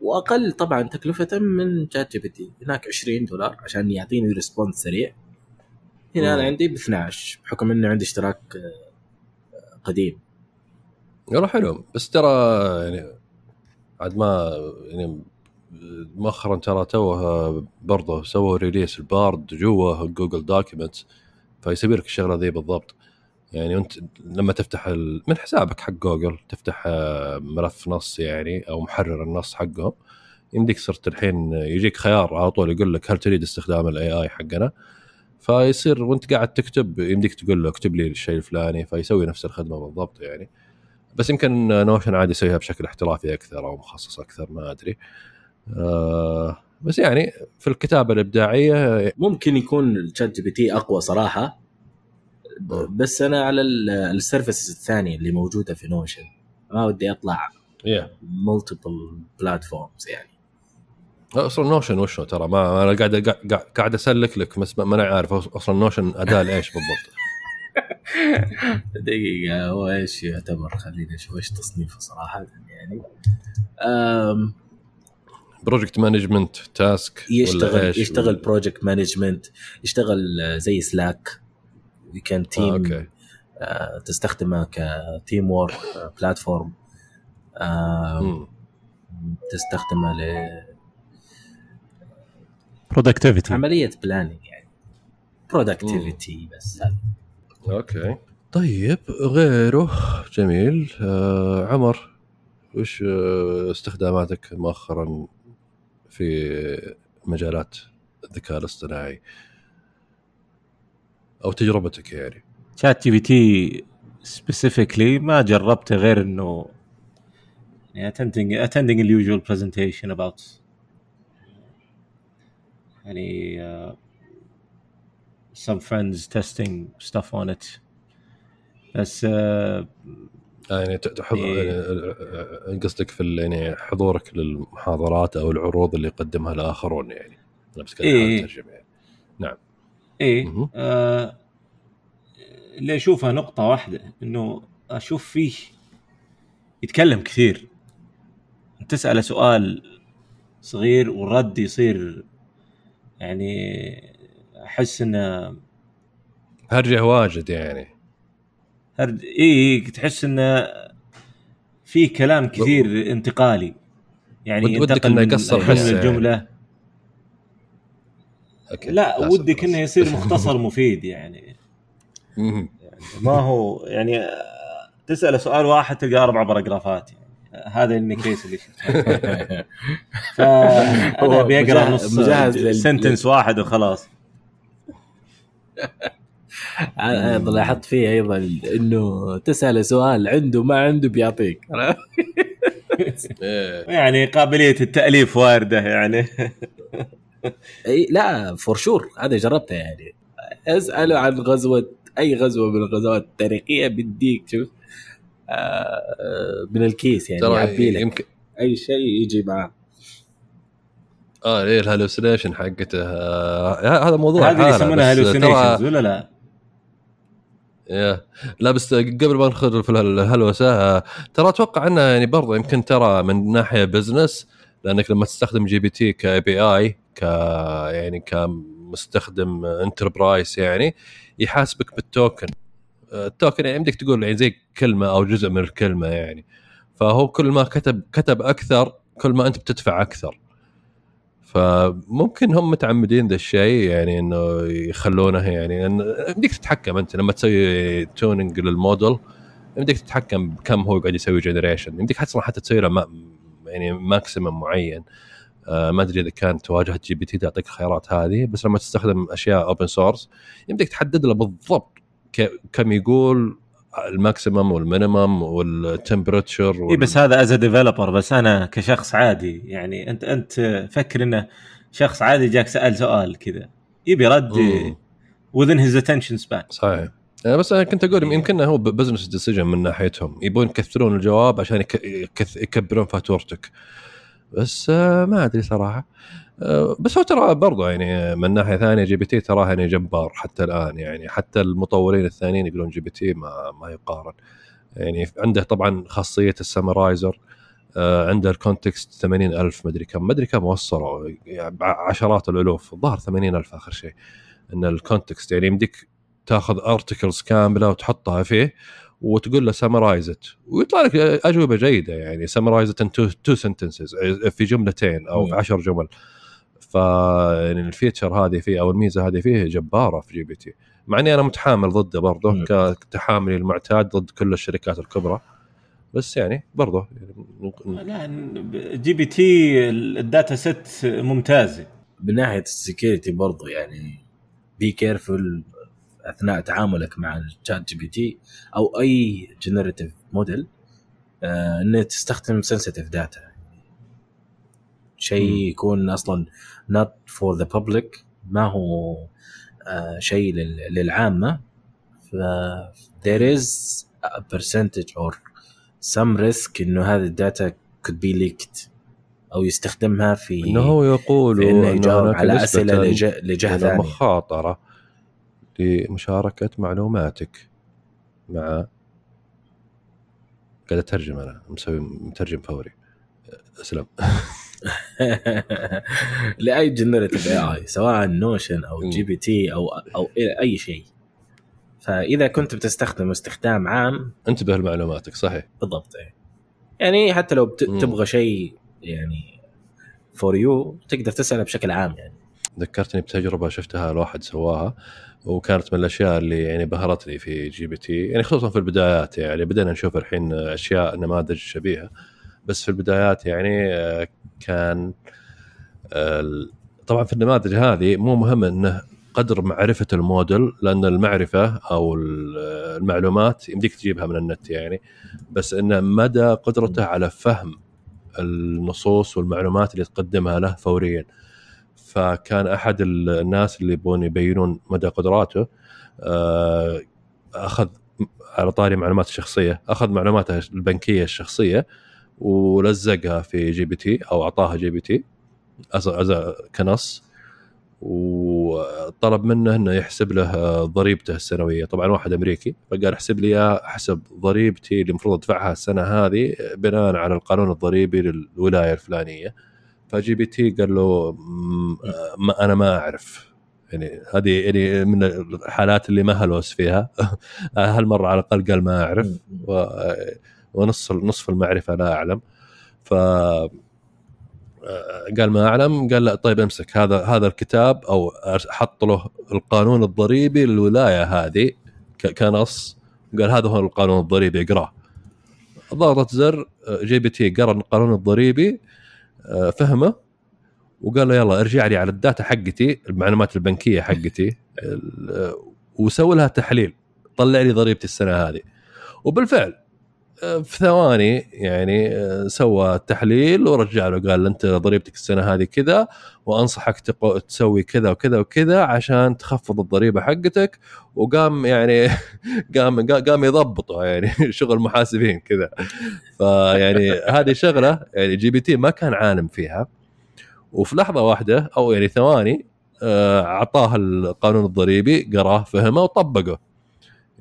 وأقل طبعا تكلفة من ChatGPT هناك 20 دولار عشان يعطيني response سريع. هنا أنا. عندي ب 12 بحكم إنه عندي اشتراك آه، قديم. والله حلو. بس ترى يعني عاد ما يعني مؤخرا ترى توه برضه سووا release ال Bard جوا Google Documents فيسوي لك الشغلة ذي بالضبط. يعني أنت لما تفتح. من حسابك حق جوجل تفتح آه، ملف نص يعني أو محرر النص حقهم. يمديك صرت الحين يجيك خيار على طول يقول لك هل تريد استخدام ال AI حقنا؟ فيصير وأنت قاعد تكتب يمديك تقول له اكتب لي الشيء الفلاني فيسوي نفس الخدمة بالضبط يعني. بس يمكن Notion عادي يسويها بشكل احترافي أكثر أو مخصص أكثر ما أدري. آه بس يعني في الكتابة الإبداعية ممكن يكون ال ChatGPT أقوى صراحة بس أنا على ال services الثانية اللي موجودة في Notion ما ودي أطلع yeah. multiple platforms يعني. أصلا Notion وشو ترى؟ ما أنا قاعد قاعد- أسلك لك بس ما أنا عارف أصلا Notion أداة لإيش بالضبط؟ دقيقة هو إيش يعتبر؟ خلينا نشوف إيش تصنيفه صراحة يعني. أم project management task يشتغل يشتغل project management يشتغل زي Slack وي كان team okay. تستخدمه ك teamwork platform. تستخدمه ل productivity عملية planning يعني. productivity بس هذا. okay. طيب غيره. جميل. آه عمر وش آه استخداماتك مؤخرا؟ في مجالات الذكاء الاصطناعي أو تجربتك يعني. ChatGPT specifically ما جربته غير إنه يعني attending attending the usual presentation about يعني uh, some friends testing stuff on it. بس uh, يعني ت- تحض إيه. يعني آه، قصدك في يعني حضورك للمحاضرات أو العروض اللي يقدمها الآخرون يعني أنا بس كذا إيه. اترجم يعني إيه مهم. آه اللي أشوفها نقطة واحدة إنه أشوف فيه يتكلم كثير تسأله سؤال صغير والرد يصير يعني أحس إنه هرجة واجد يعني هرد اي إي، تحس إنه في كلام كثير انتقالي يعني ود- إنه من يقصر جملة حسه لجملة أوكي. لا ودك. إنه يصير مختصر مفيد يعني مهم. ما هو يعني تساله سؤال واحد تلقى أربع paragraphات يعني هذا ال case اللي شفته فأنا مجهز- نص sentence واحد وخلاص لاحظت فيه أيضا إنه تساله سؤال عنده ما عنده بيعطيك. يعني قابلية التأليف واردة يعني. إي لا for sure هذا جربته يعني. اساله عن غزوة أي غزوة من الغزوات التاريخية بديك شوف. آه، من ال case يعني يعبي ترى لك. يمكن أي شيء يجي معاه. آه ليه ال hallucination حقته؟ آه هذا موضوع هذه يسمونها hallucinations ولا لا؟ يا لا بس قبل ما ندخل في الهلوسة ترى أتوقع إنه يعني برضه يمكن ترى من ناحية business لأنك لما تستخدم GPT ك API ك يعني كمستخدم enterprise يعني يحاسبك بال token آه، ال token يعني يمديك تقول يعني زي كلمة أو جزء من الكلمة يعني. فهو كل ما كتب كتب أكثر كل ما أنت بتدفع أكثر. فممكن هم متعمدين ذا الشيء يعني إنه يخلونه يعني يمديك تتحكم أنت لما تسوي tuning لل model يمديك تتحكم بكم هو قاعد يسوي generation يمديك أصلا حتى تسوي له يعني maximum معين. آه ما أدري إذا كانت واجهه GPT تعطيك الخيارات هذه بس لما تستخدم أشياء open source يمديك تحدد له بالضبط كم يقول ال maximum وال minimum وال temperature إي إيه، بس هذا as developer بس أنا كشخص عادي. يعني أنت أنت فكر إنه شخص عادي جاك سأل سؤال كذا. يبي رد within his attention span. صحيح. أنا بس أنا كنت أقول يمكن هو business decision من ناحيتهم. يبون يكثرون الجواب عشان يكبرون فاتورتك بس آه، ما أدري صراحة. بس هو ترى برضه يعني من ناحية ثانية GPT تراه يعني جبار حتى الآن يعني. حتى المطورين الثانيين يقولون GPT ما ما يقارن. يعني عنده طبعا خاصية ال summarizer آه، عنده ال context 80000 مدري كم. مدري كم وصلوا يعني عشرات الألوف. الظاهر 80000 آخر شيء. إن ال context يعني يمديك تاخذ articles كاملة وتحطها فيه وتقول له summarize it ويطلع لك أجوبة جيدة يعني. summarize it in two sentences في جملتين أو في. عشر جمل. ف يعني ال feature هذه فيه أو الميزة هذه فيه جبارة في GPT مع إني أنا متحامل ضده برضه مم. كتحاملي المعتاد ضد كل الشركات الكبرى بس يعني برضه يعني لا GPT ال data set ممتازة من ناحية ال security برضو يعني be careful أثناء تعاملك مع ال ChatGPT أو أي generative model انه تستخدم sensitive data شيء. يكون أصلا not for the public. ما هو آه شيء لل- للعامة. ف there is a percentage or some risk إنه هذه ال data could be leaked أو يستخدمها في إنه هو يقول إنه يجاوب على أسئلة لج- لجهة ثانية. المخاطره لمشاركة معلوماتك مع قاعد أترجم أنا مسوي مترجم فوري. أسلم. لاي generative AI سواء Notion أو GPT أو أو أي شيء. فإذا كنت بتستخدم استخدام عام انتبه لمعلوماتك صحيح. بالضبط إيه. يعني حتى لو بت-. تبغى شيء يعني for you تقدر تسأله بشكل عام يعني. ذكرتني بتجربة شفتها الواحد سواها وكانت من الأشياء اللي يعني بهرت لي في GPT يعني خصوصا في البدايات يعني بدأنا نشوف الحين أشياء نماذج شبيهة. بس في البدايات يعني آه، كان طبعا في النماذج هذه مو مهم إنه قدر معرفة الموديل لأن المعرفة أو ال- المعلومات يمديك تجيبها من النت يعني بس إنه مدى قدرته على فهم النصوص والمعلومات اللي تقدمها له فوريا. فكان أحد ال- الناس اللي يبون يبينون مدى قدراته آه، أخذ على طاري معلومات الشخصية أخذ معلوماته البنكية الشخصية ولزقها في GPT أو أعطاها GPT كنص. وطلب منه إنه يحسب له ضريبته السنوية. طبعا واحد أمريكي فقال احسب لي إياه احسب ضريبتي اللي المفروض أدفعها السنة هذه بناء على القانون الضريبي للولاية الفلانية. فجي بي تي قال له "م- آه، ما أنا ما أعرف. يعني هذه يعني من الحالات اللي ما هلوس فيها. هالمرة على الأقل قال ما أعرف. و... ونص نصف المعرفة لا أعلم. ف قال ما أعلم قال لا طيب امسك. هذا هذا الكتاب أو حط له القانون الضريبي للولاية هذه كنص. قال هذا هو القانون الضريبي اقراه ضغطت زر GPT قرأ القانون الضريبي آه، فهمه وقال له يلا ارجع لي على ال data حقتي المعلومات البنكية حقتي وسوي لها تحليل. طلع لي ضريبتي السنة هذه. وبالفعل آه، في ثواني يعني آه، سوى التحليل ورجع له قال أنت ضريبتك السنة هذه كذا وأنصحك تقو- تسوي كذا وكذا وكذا عشان تخفض الضريبة حقتك وقام يعني قام قام يضبطه يعني شغل محاسبين كذا. فيعني هذه شغلة يعني GPT ما كان عالم فيها. وفي لحظة واحدة أو يعني ثواني آه، أعطاه القانون الضريبي قراه فهمه وطبقه.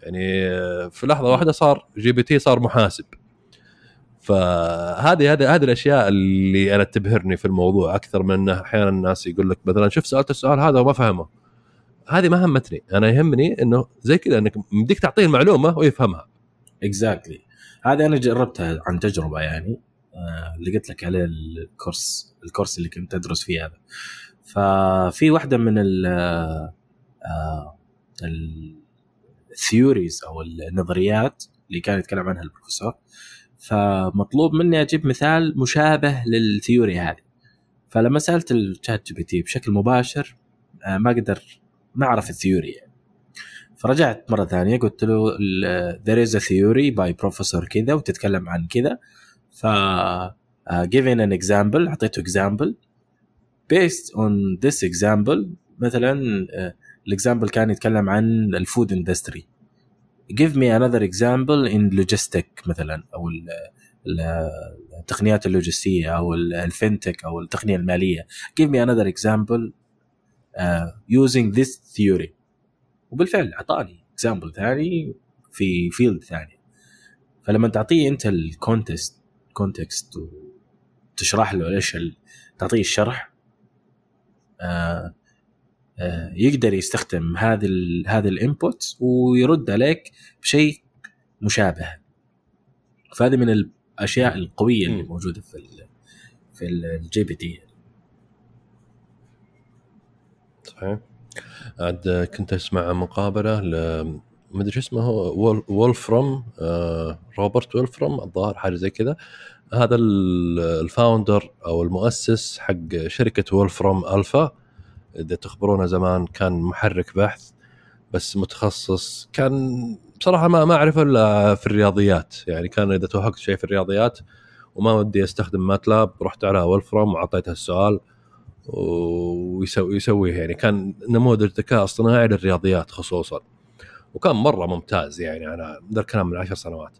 يعني آه، في لحظة واحدة صار GPT صار محاسب. فهذه هذه هذه الأشياء اللي أنا تبهرني في الموضوع أكثر من انه أحيانا الناس يقول لك مثلا شوف سألت السؤال هذا وما فهمه. هذه ما همتني. أنا يهمني إنه زي كذا إنك مديك تعطيه المعلومة ويفهمها. exactly هذه أنا جربتها عن تجربة يعني آه، اللي قلت لك عليه الكورس الكورس اللي كنت أدرس فيه هذا. ففي واحدة من ال ال theories أو النظريات اللي كان يتكلم عنها البروفيسور. فمطلوب مني أجيب مثال مشابه لل theory هذه. فلما سألت ال ChatGPT بشكل مباشر آه، ما قدر ما عرف ال theory يعني. فرجعت مرة ثانية قلت له ال- there is a theory by professor كذا وتتكلم عن كذا. ف uh, given an example أعطيته example. based on this example مثلا ال example كان يتكلم عن ال food industry give me another example in logistic مثلا أو ال- ال- التقنيات اللوجستية أو ال- ال FinTech أو التقنية المالية. Give me another example uh, using this theory. وبالفعل أعطاني example ثاني في field ثاني. فلما تعطيه أنت ال context context وتشرح له إيش تعطيه الشرح آه يقدر يستخدم هذا ال هذا ال input ويرد عليك بشيء مشابه. فهذه من الأشياء القوية اللي. موجودة في ال في ال G PT. صحيح. عاد كنت أسمع مقابلة ل ما أدري شو اسمه هو وول- وولفرام آه، روبرت وولفرام الظاهر حاجة زي كذا. هذا ال- ال founder أو المؤسس حق شركة Wolfram Alpha. إذا تخبرونه زمان كان محرك بحث بس متخصص. كان بصراحة ما ما أعرفه إلا في الرياضيات. يعني كان إذا توهقت شيء في الرياضيات وما ودي أستخدم MATLAB رحت على Wolfram وعطيته السؤال ويسوي يسويه. يعني كان نموذج ذكاء اصطناعي للرياضيات خصوصا. وكان مرة ممتاز يعني أنا ذا الكلام من عشر سنوات.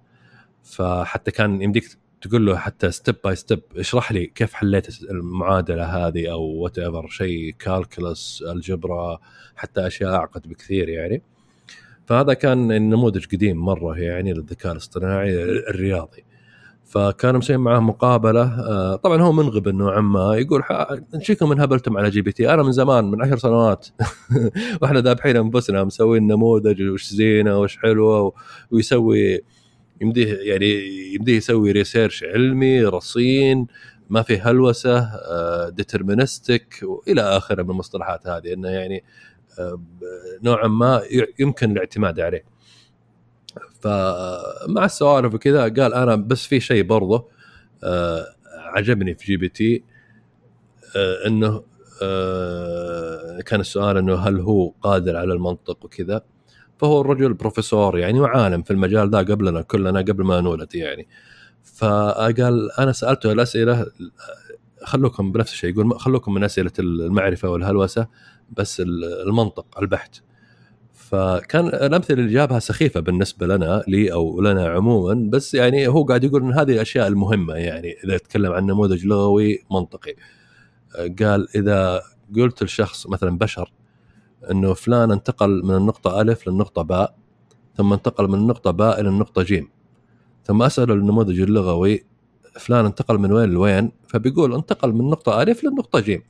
فحتى كان يمديك تقول له حتى step by step اشرح لي كيف حليت المعادلة هذه أو whatever شيء calculus algebra حتى أشياء أعقد بكثير يعني. فهذا كان نموذج قديم مرة يعني للذكاء الاصطناعي الرياضي. فكانوا مسويين معاه مقابلة آه، طبعا هو منغب نوعا ما يقول وش فيكم منهبلين على GPT. أنا من زمان من عشر سنوات. وإحنا ذابحين أنفسنا مسوين نموذج وش زينة وش حلوة ويسوي يمديه يعني يمديه يسوي research علمي رصين ما في هلوسة deterministic وإلى آخره من المصطلحات هذه. إنه يعني آه، نوعا ما يمكن الاعتماد عليه. فمع السوالف وكذا قال أنا بس في شيء برضه آه، عجبني في GPT آه، إنه كان السؤال إنه هل هو قادر على المنطق وكذا. فهو الرجل بروفيسور يعني وعالم في المجال ذا قبلنا كلنا قبل ما نولد يعني. فقال أنا سألته الأسئلة خلوكم بنفس الشيء يقول خلوكم من أسئلة المعرفة والهلوسة بس المنطق البحث. فكان الأمثلة اللي جابها سخيفة بالنسبة لنا لي أو لنا عموما بس يعني هو قاعد يقول إن هذه الأشياء المهمة يعني إذا تكلم عن نموذج لغوي منطقي. قال إذا قلت لشخص مثلا بشر إنه فلان انتقل من النقطة ألف للنقطة باء ثم انتقل من النقطة باء إلى النقطة جيم. ثم اسال النموذج اللغوي فلان انتقل من وين لوين؟ فبيقول انتقل من نقطة ألف للنقطة جيم.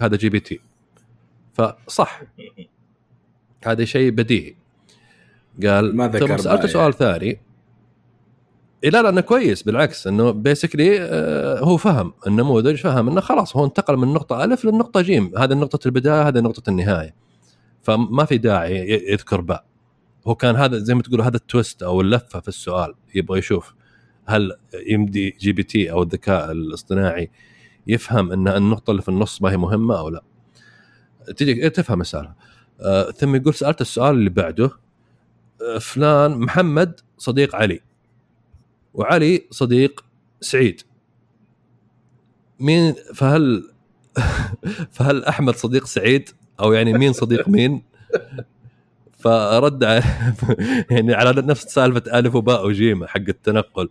هذا GPT. فصح. هذا شيء بديهي. قال ما ثم سألته سؤال ثاني. إيه لا لا انه كويس بالعكس إنه basically آه هو فهم النموذج فهم إنه خلاص هو انتقل من نقطة ألف للنقطة جيم. هذه نقطة البداية هذه نقطة النهاية. فما في داعي يذكر باء. هو كان هذا زي ما تقول هذا ال twist أو اللفة في السؤال يبغى يشوف هل يمدي GPT أو الذكاء الاصطناعي يفهم إن النقطة اللي في النص ما هي مهمة أو لا. تجي تفهم السالفه آه ثم يقول سألت السؤال اللي بعده. آه فلان محمد صديق علي. وعلي صديق سعيد. مين فهل فهل أحمد صديق سعيد أو يعني مين صديق مين. فرد يعني على نفس سالفة ألف وباء وجيم حق التنقل.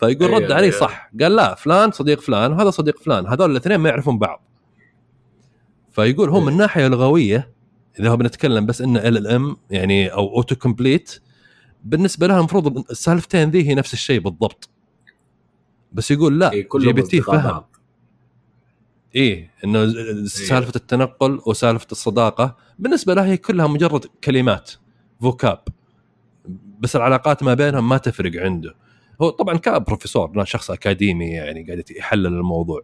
فيقول رد علي صح. قال لا فلان صديق فلان وهذا صديق فلان. هذول الاثنين ما يعرفون بعض. فيقول هو من ناحية لغويه إذا هو بنتكلم بس انه LLM يعني أو autocomplete بالنسبة لها المفروض السالفتين ذي هي نفس الشيء بالضبط. بس يقول لا GPT فهم. إيه إنه إيه. سالفة التنقل وسالفة الصداقة بالنسبة له هي كلها مجرد كلمات vocab بس العلاقات ما بينهم ما تفرق عنده. هو طبعا كبروفيسور شخص أكاديمي يعني قاعد يحلل الموضوع.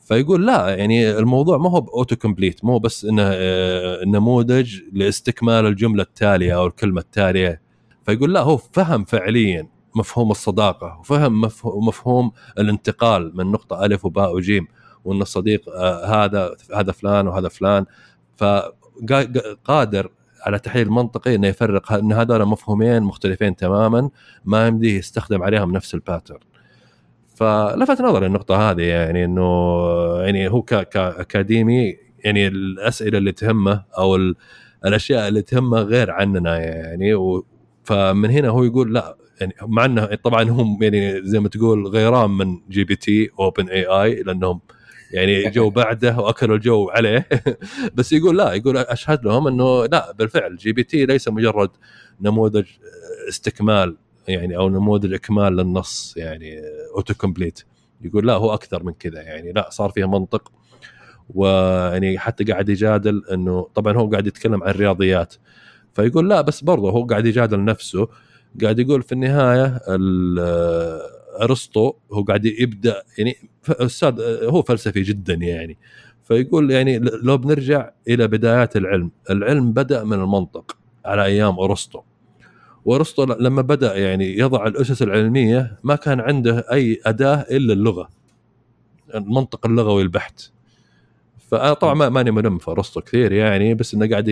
فيقول لا يعني الموضوع ما هو ب auto complete مو بس إنه آه، نموذج لاستكمال الجملة التالية أو الكلمة التالية. فيقول لا هو فهم فعليا مفهوم الصداقة وفهم مفهوم الانتقال من نقطة ألف وباء وجيم. وإن الصديق آه، هذا هذا فلان وهذا فلان. فقادر على تحليل منطقي إنه يفرق إن هذول مفهومين مختلفين تماما ما يمديه يستخدم عليهم نفس ال pattern فلفت نظري النقطة هذه يعني إنه يعني هو كاكاديمي يعني الأسئلة اللي تهمه أو الأشياء اللي تهمه غير عننا يعني فمن هنا هو يقول لا يعني مع إنه طبعا هم يعني زي ما تقول غيران من جي بي تي اوبن اي اي لأنهم يعني جو بعده وأكلوا الجو عليه. بس يقول لا يقول أشهد لهم إنه لا بالفعل GPT ليس مجرد نموذج استكمال يعني أو نموذج إكمال للنص يعني auto complete يقول لا هو أكثر من كذا يعني لا صار فيها منطق. ويعني حتى قاعد يجادل إنه طبعا هو قاعد يتكلم عن الرياضيات. فيقول لا بس برضه هو قاعد يجادل نفسه. قاعد يقول في النهاية أرسطو هو قاعد يبدأ يعني أستاذ هو فلسفي جدا يعني. فيقول يعني لو بنرجع إلى بدايات العلم العلم بدأ من المنطق على أيام أرسطو. وأرسطو لما بدأ يعني يضع الأسس العلمية ما كان عنده أي أداة إلا اللغة المنطق اللغوي البحت. فأنا طبعا ماني ملم في أرسطو كثير يعني بس إنه قاعد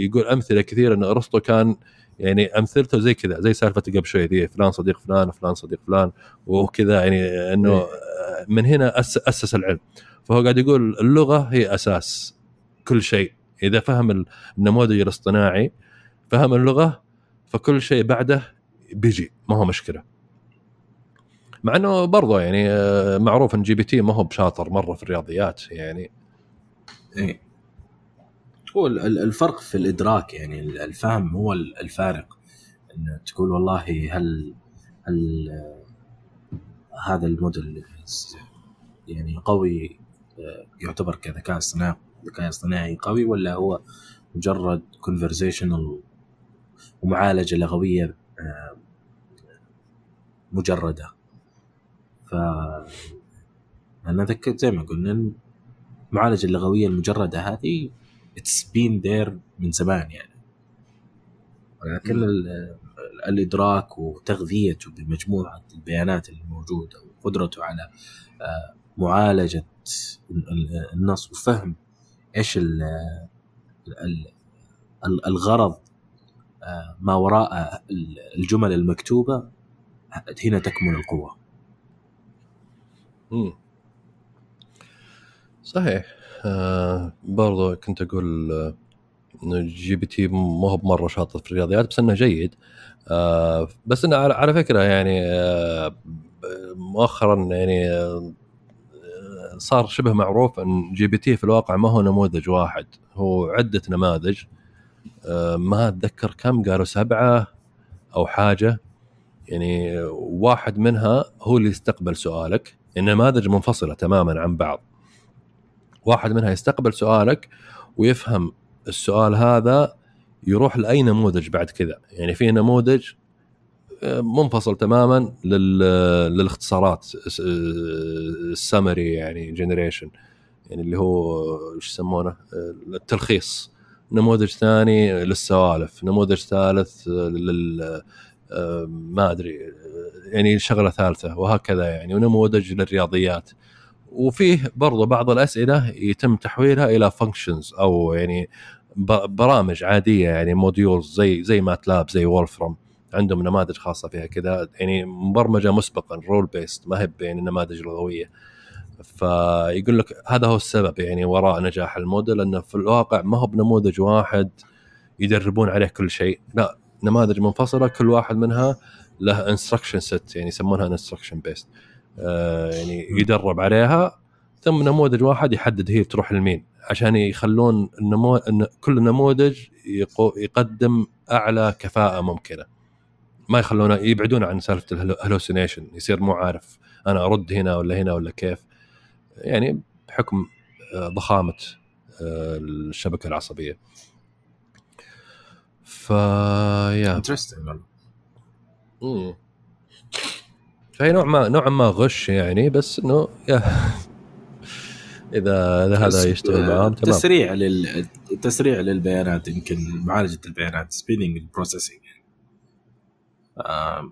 يقول أمثلة كثيرة إن أرسطو كان يعني أمثلته زي كذا زي سالفه قبل شوي ذي فلان صديق فلان فلان صديق فلان وكذا يعني إنه إيه. من هنا أسس العلم. فهو قاعد يقول اللغة هي أساس كل شيء. إذا فهم النموذج الاصطناعي فهم اللغة فكل شيء بعده بيجي ما هو مشكلة. مع إنه برضه يعني آه، معروف إن GPT ما هو بشاطر مرة في الرياضيات يعني. إيه. هو ال- ال- الفرق في الإدراك يعني ال- الفهم هو ال- الفارق. انه تقول والله هل هل هذا الموديل يعني قوي آه، يعتبر كذكاء اصطناعي ذكاء اصطناعي قوي ولا هو مجرد conversational ومعالجة لغوية آه، مجردة؟ ف أنا اتذكر زي ما قلنا المعالجة اللغوية المجردة هذه it's been there من زمان يعني. ولكن الإدراك وتغذيته بمجموعة البيانات الموجوده وقدرته على آه، معالجة ال- ال- النص وفهم إيش ال- ال- ال- الغرض آه، ما وراء ال- الجمل المكتوبة هنا تكمن القوة. صحيح. برضو كنت أقول آه، إنه GPT مو هو بمرة شاطر في الرياضيات بس إنه جيد. آه بس إنه على, فكرة يعني آه مؤخرا يعني صار شبه معروف إن GPT في الواقع ما هو نموذج واحد هو عدة نماذج. ما أتذكر كم قالوا سبعة أو حاجة. يعني واحد منها هو اللي يستقبل سؤالك. النماذج منفصلة تماما عن بعض. واحد منها يستقبل سؤالك ويفهم السؤال هذا يروح لأي نموذج بعد كذا. يعني في نموذج آه، منفصل تماما لل... للاختصارات السمري يعني generation يعني اللي هو إيش يسمونه؟ آه، التلخيص. نموذج ثاني للسوالف نموذج ثالث آه، لل آه، ما أدري آه، يعني شغلة ثالثة وهكذا يعني ونموذج للرياضيات. وفيه برضو بعض الأسئلة يتم تحويلها إلى functions أو يعني برامج عادية يعني modules زي زي MATLAB زي Wolfram عندهم نماذج خاصة فيها كذا يعني مبرمجة مسبقا rule based ما هي يعني نماذج لغوية. فيقول لك هذا هو السبب يعني وراء نجاح الموديل إنه في الواقع ما هو بنموذج واحد يدربون عليه كل شيء. لا نماذج منفصلة كل واحد منها له instruction set يعني يسمونها instruction based يعني يدرب عليها. ثم نموذج واحد يحدد هي تروح لمين عشان يخلون النمو... كل نموذج يقو... يقدم أعلى كفاءة ممكنة. ما يخلونه يبعدون عن سالفة ال hallucination يصير مو عارف أنا أرد هنا ولا هنا ولا كيف. يعني بحكم آه، ضخامة آه، الشبكة العصبية. ف yeah. Interesting. فهي نوع ما نوعا ما غش يعني بس إنه اذا إذا هذا يشتغل معاهم تمام. تسريع لل تسريع للبيانات يمكن معالجة البيانات speeding ال processing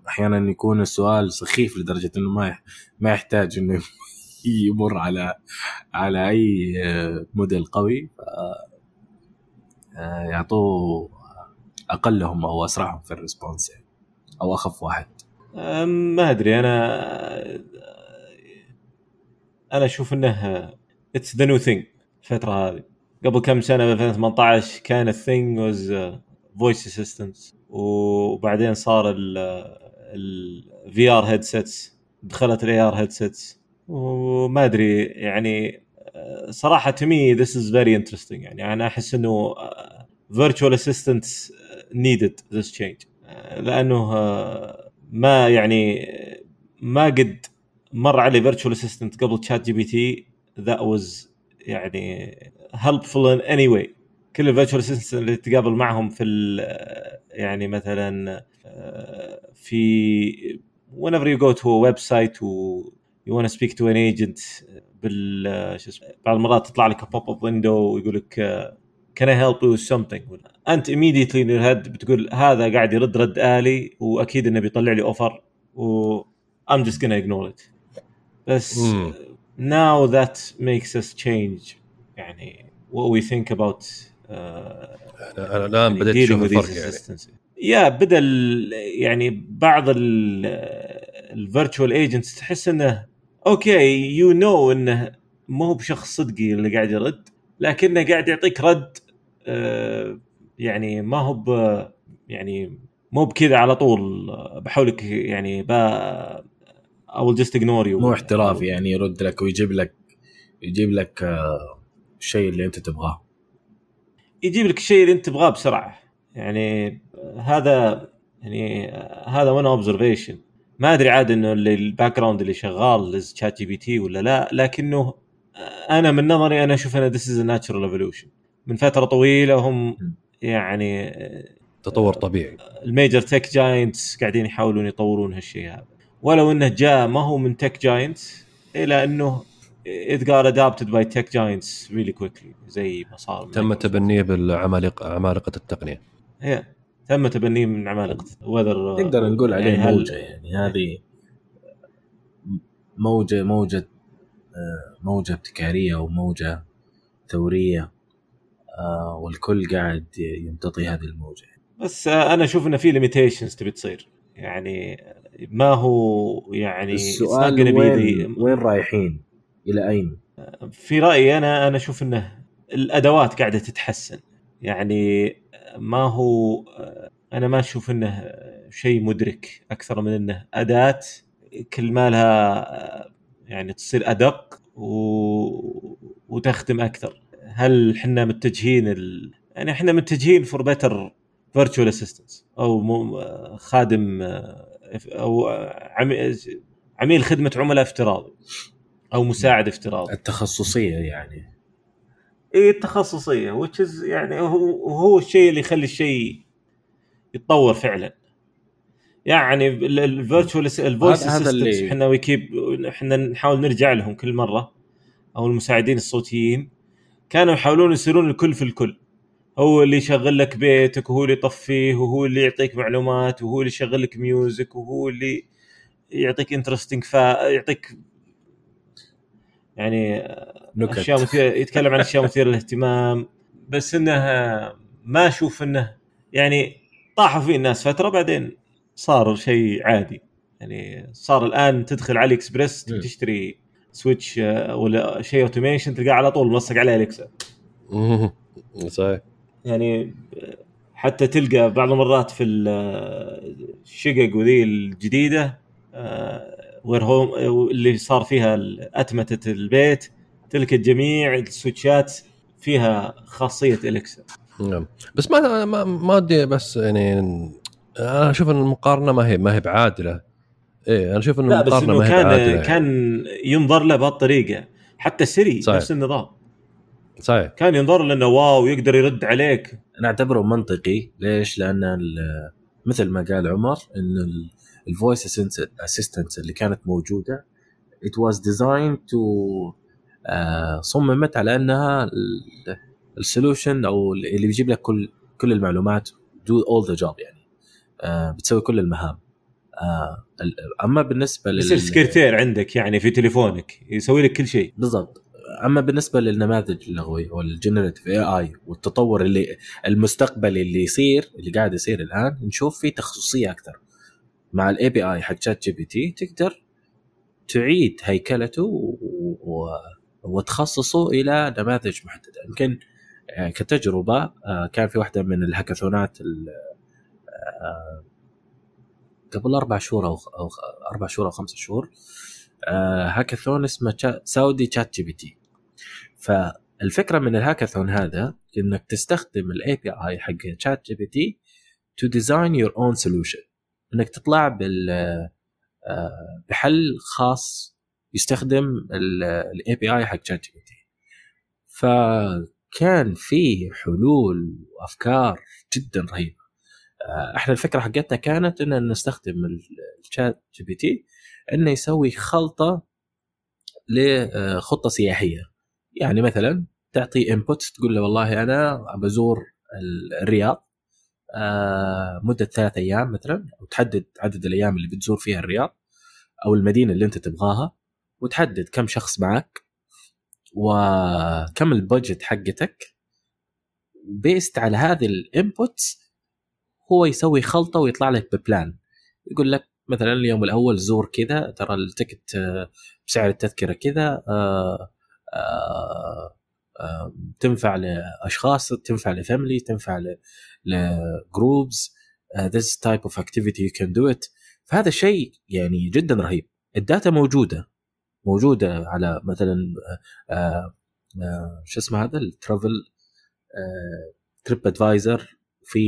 أحيانا يكون السؤال سخيف لدرجة إنه ما ما يحتاج إنه يمر على على أي آه، موديل قوي. ف آه، يعطوه أقلهم أو أسرعهم في ال response يعني. أو أخف واحد. ما أدري أنا أنا أشوف إنه it's the new thing الفترة هذه. قبل كم سنة ب 2018 كان ال thing was voice assistance وبعدين صار ال VR headsets دخلت ال AR headsets وما أدري يعني صراحة to me this is very interesting يعني أنا أحس إنه virtual assistant needed this change لأنه أه، ما يعني ما قد مر علي virtual assistant قبل ChatGPT that was يعني helpful in any way كل ال virtual assistant اللي تقابل معهم في يعني مثلا آه، في whenever you go to a website و you want speak to an agent بال آه، شو اسمه بعض المرات تطلع لك pop up window ويقول لك can I help you with أنت immediately in your head بتقول هذا قاعد يرد رد آلي وأكيد إنه بيطلع لي offer و I'm just gonna ignore it بس مم. now that makes us change يعني what we think about uh, أنا أنا الآن بديت dealing أشوف الفرق يعني. يا بدأ يعني بعض ال virtual agents تحس إنه okay you know إنه مو بشخص صدقي اللي قاعد يرد لكنه قاعد يعطيك رد آه، يعني ما هو ب يعني مو بكذا على طول آه، بحاولك يعني با will just ignore you. مو احترافي يعني يرد لك ويجيب لك يجيب لك آه، الشيء اللي أنت تبغاه. يجيب لك الشيء اللي أنت تبغاه بسرعة. يعني هذا يعني هذا وأنا observation ما أدري عاد إنه ال background اللي شغال شات جي بي تي ولا لا لكنه أنا من نظري أنا أشوف أن this is natural evolution من فترة طويلة هم يعني تطور طبيعي. ال major tech giants قاعدين يحاولون يطورون هالشيء هذا. ولو إنه جاء ما هو من تك جاينتس إلا إنه it got adopted by tech giants really quickly زي ما صار تم تبنيه بالعمالقة عمالقة التقنية. هي تم تبنيه من عمالقة وذر نقدر نقول عليه يعني هل- موجة يعني هذه موجة موجة آه، موجة ابتكارية وموجه ثورية. آه، والكل قاعد يمتطي هذه الموجة. بس أنا أشوف انه في ليميتيشنز تبي تصير. يعني ما هو يعني السؤال وين وين رايحين؟ إلى أين؟ في رأيي أنا أنا أشوف إنه الأدوات قاعدة تتحسن. يعني ما هو أنا ما أشوف إنه شيء مدرك أكثر من إنه أداة. كل ما لها يعني تصير أدق و... وتخدم أكثر. هل إحنا متجهين ال... يعني إحنا متجهين for better virtual assistants أو. خادم أو عمي... عميل خدمة عملاء افتراضي أو مساعد افتراضي. التخصصية يعني. اي التخصصية which is يعني هو هو الشيء اللي يخلي الشيء يتطور فعلا. يعني ال virtual ال voice هذا- اللي- إحنا ويكيب إحنا نحاول نرجع لهم كل مرة أو المساعدين الصوتيين. كانوا يحاولون يصيرون الكل في الكل. هو اللي يشغل لك بيتك وهو اللي يطفيه وهو اللي يعطيك معلومات وهو اللي يشغل لك music وهو اللي يعطيك interesting فا يعطيك يعني نكت أشياء مثيرة يتكلم عن أشياء مثيرة للاهتمام. بس إنه ما أشوف إنه يعني طاحوا فيه الناس فترة بعدين صار شيء عادي. يعني صار الآن تدخل AliExpress. تشتري switch آه، ولا شيء automation تلقاه على طول ملصق عليه اليكسا مهم. صحيح. يعني حتى تلقى بعض المرات في ال- الشقق وذي الجديدة وير هوم اللي صار فيها اتمته البيت تلقى جميع السويتشات فيها خاصية اليكسا نعم. بس ما ما ما ودي بس يعني أنا أشوف إن المقارنة ما هي ما هي بعادلة. إيه أنا أشوف ان لا بس إنه كان بعادله كان ينظر له بهالطريقة. حتى سري صحيح. نفس النظام. صحيح. كان ينظر له إنه واو يقدر يرد عليك. أنا أعتبره منطقي. ليش؟ لأن ال- مثل ما قال عمر انه ال voice assistant اللي كانت موجودة it was designed to آه، صممت على أنها ال solution أو اللي بيجيب لك كل كل المعلومات do all the job يعني. آه، بتسوي كل المهام. آه، أما بالنسبة لل يصير سكرتير عندك يعني في تليفونك يسوي لك كل شيء. بالضبط. أما بالنسبة للنماذج اللغوي وال generative AI والتطور اللي المستقبلي اللي يصير اللي قاعد يصير الآن نشوف فيه تخصصية أكثر. مع ال API حق ChatGPT تقدر تعيد هيكلته و... و... وتخصصه إلى نماذج محددة. يمكن آه، كتجربة آه، كان في واحدة من ال hackathonات ال- آه، قبل أربع شهور أو أربع شهور أو خمسة شهور آه، هاكاثون اسمه سعودي ChatGPT فالفكرة من الهاكاثون هذا إنك تستخدم ال API حق ChatGPT to design your own solution إنك تطلع بال آه، بحل خاص يستخدم ال API حق ChatGPT فكان في حلول وأفكار جدا رهيبة. إحنا الفكرة حقتنا كانت ان نستخدم ال ChatGPT إنه يسوي خلطة لخطه سياحية. يعني مثلا تعطي input تقول له والله أنا بزور الرياض آه، مدة ثلاث أيام مثلا وتحدد عدد الأيام اللي بتزور فيها الرياض أو المدينة اللي أنت تبغاها وتحدد كم شخص معك وكم ال budget حقتك. based على هذه ال inputs هو يسوي خلطة ويطلع لك ب plan. يقول لك مثلا اليوم الأول زور كذا ترى ال ticket آه، بسعر التذكرة كذا آه، آه، تنفع لأشخاص تنفع ل family تنفع ل groups this type of activity you can do it. فهذا الشيء يعني جدا رهيب. ال data موجودة موجودة على مثلا شو اسمه هذا؟ ال travel تريب ادفايزر في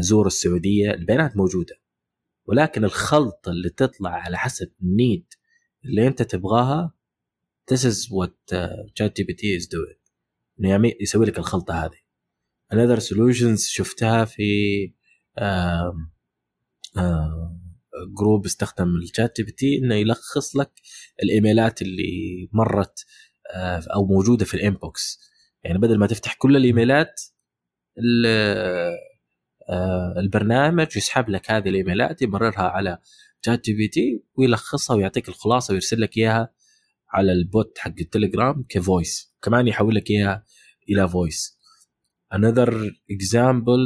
زور السعودية البيانات موجودة. ولكن الخلطة اللي تطلع على حسب ال need اللي أنت تبغاها this is what ChatGPT is doing. إنه يسوي لك الخلطة هذه. Another solutions شفتها في آه آه group استخدم ال ChatGPT إنه يلخص لك الإيميلات اللي مرت آه أو موجودة في ال inbox. يعني بدل ما تفتح كل الإيميلات آه، البرنامج يسحب لك هذه الإيميلات يمررها على ChatGPT ويلخصها ويعطيك الخلاصة ويرسل لك إياها على ال bot حق التليجرام ك voice كمان يحول لك إياها إلى voice another example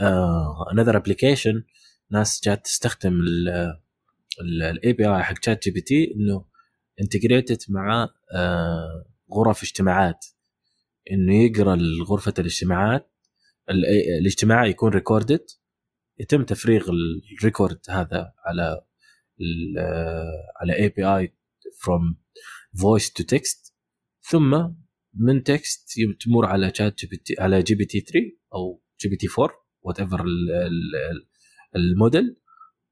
uh, another application ناس جات تستخدم ال API حق ChatGPT إنه integrated مع uh, غرف اجتماعات. إنه يقرأ غرفه الاجتماعات الاجتماع يكون recorded يتم تفريغ ال record هذا على على API from voice to text ثم من text تمر على ChatGPT على GPT 3 أو GPT 4 whatever ال model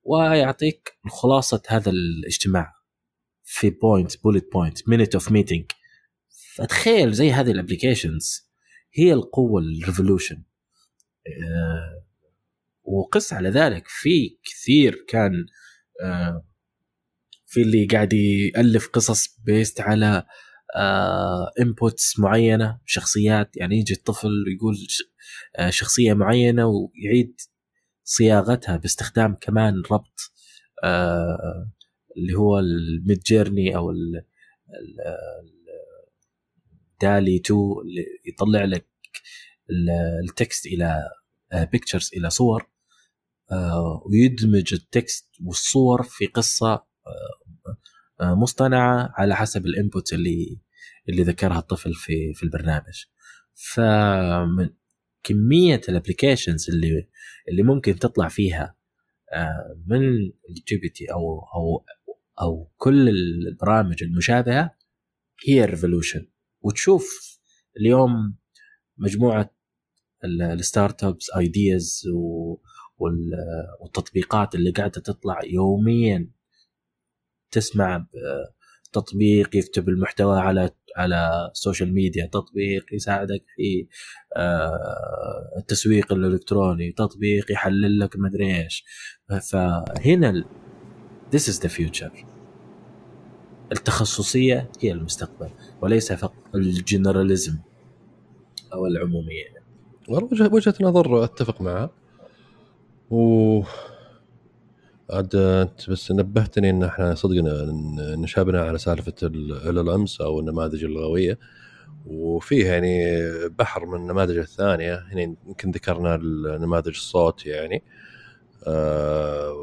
ويعطيك خلاصه هذا الاجتماع. في point bullet point minute of meeting فتخيل زي هذه ال applications هي القوة ال revolution آه، وقس على ذلك. في كثير كان آه، في اللي قاعد يألف قصص based على inputs آه، معينة شخصيات. يعني يجي الطفل يقول شخصية معينة ويعيد صياغتها باستخدام كمان ربط اللي هو ال Midjourney أو DALL-E 2 اللي يطلع لك ال text إلى pictures إلى صور آه، ويدمج ال text والصور في قصة آه، آه، مصطنعة على حسب ال input اللي اللي ذكرها الطفل في في البرنامج. فمن كمية ال applications اللي اللي ممكن تطلع فيها من ال GPT أو أو أو كل البرامج المشابهة هي ال revolution وتشوف اليوم مجموعة ال startups ideas والتطبيقات اللي قاعدة تطلع يوميا. تسمع تطبيق يكتب المحتوى على على ال social media تطبيق يساعدك في آه، التسويق الإلكتروني تطبيق يحلل لك مدري إيش. فهنا this is the future. التخصصية هي المستقبل وليس فقط ال generalism أو العمومية. والله وجهة نظر أتفق معها و عاد أنت بس نبهتني إن إحنا صدقنا نشابنا على سالفة ال امس أو النماذج اللغوية. وفيه يعني بحر من النماذج الثانية. هنا يمكن ذكرنا النماذج الصوت يعني. آه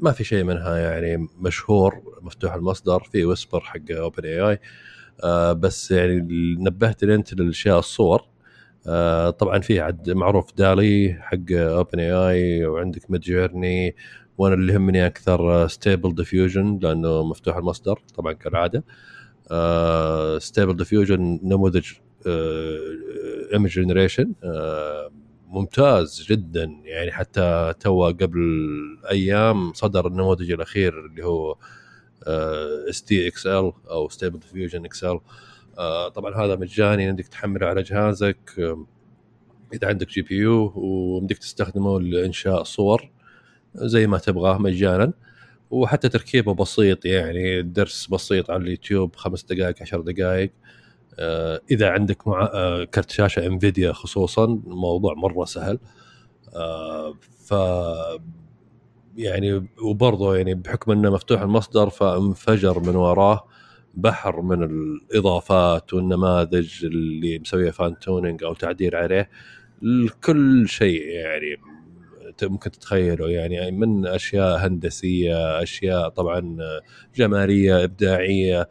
ما في شيء منها يعني مشهور مفتوح المصدر في ويسبر حق اوبن اي اي بس يعني نبهتني أنت للأشياء الصور. آه طبعا في عد معروف DALL-E حق OpenAI وعندك Midjourney وأنا اللي يهمني أكثر Stable Diffusion لأنه مفتوح المصدر طبعا كالعادة. Stable Diffusion نموذج image آه generation آه ممتاز جدا. يعني حتى تو قبل أيام صدر النموذج الأخير اللي هو SDXL أو Stable Diffusion XL آه، طبعا هذا مجاني عندك تحمله على جهازك إذا عندك GPU ويمديك تستخدمه لإنشاء صور زي ما تبغاه مجانا وحتى تركيبه بسيط يعني درس بسيط على اليوتيوب خمس دقائق عشر دقائق. آه، إذا عندك مع... آه، كرت شاشة Nvidia خصوصا الموضوع مرة سهل. ف يعني وبرضه يعني بحكم إنه مفتوح المصدر فانفجر من وراه. بحر من الإضافات والنماذج اللي مسوية فان تونينج أو تعديل عليه لكل شيء يعني ممكن تتخيله. يعني من أشياء هندسية أشياء طبعا جمالية إبداعية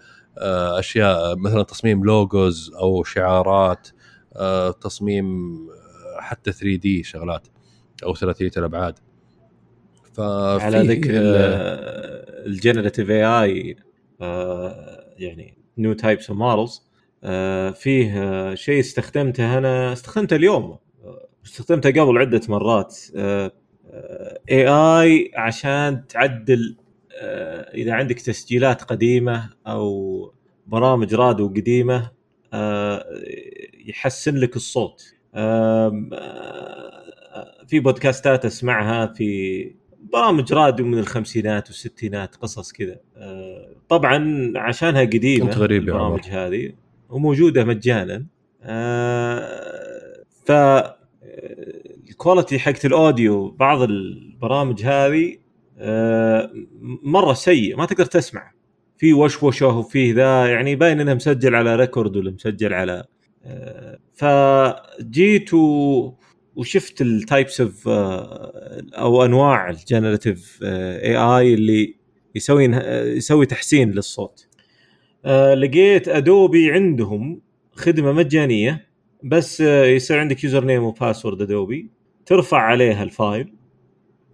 أشياء مثلا تصميم لوجوز أو شعارات تصميم حتى 3 دي شغلات أو ثلاثية الأبعاد. على ذكر الجنريتيف اي اي يعني new types آه، فيه آه، شيء استخدمته أنا استخدمته اليوم. آه، استخدمته قبل عدة مرات. AI عشان تعدل إذا عندك تسجيلات قديمة أو برامج راديو قديمة يحسن لك الصوت. في بودكاستات أسمعها في برامج راديو من الخمسينات والستينات قصص كذا. طبعا عشانها قديمة كنت غريب البرامج هذه وموجودة مجانا. ف ال quality حقت ال audio بعض البرامج هذه مرة سيء ما تقدر تسمع. في وشوشة وفيه ذا يعني باين انه مسجل على record ولا مسجل على فجيت و... وشفت ال types of أو أنواع ال generative AI اللي يسوي يسوي تحسين للصوت. آه لقيت Adobe عندهم خدمة مجانية بس آه يصير عندك username و password Adobe ترفع عليها ال file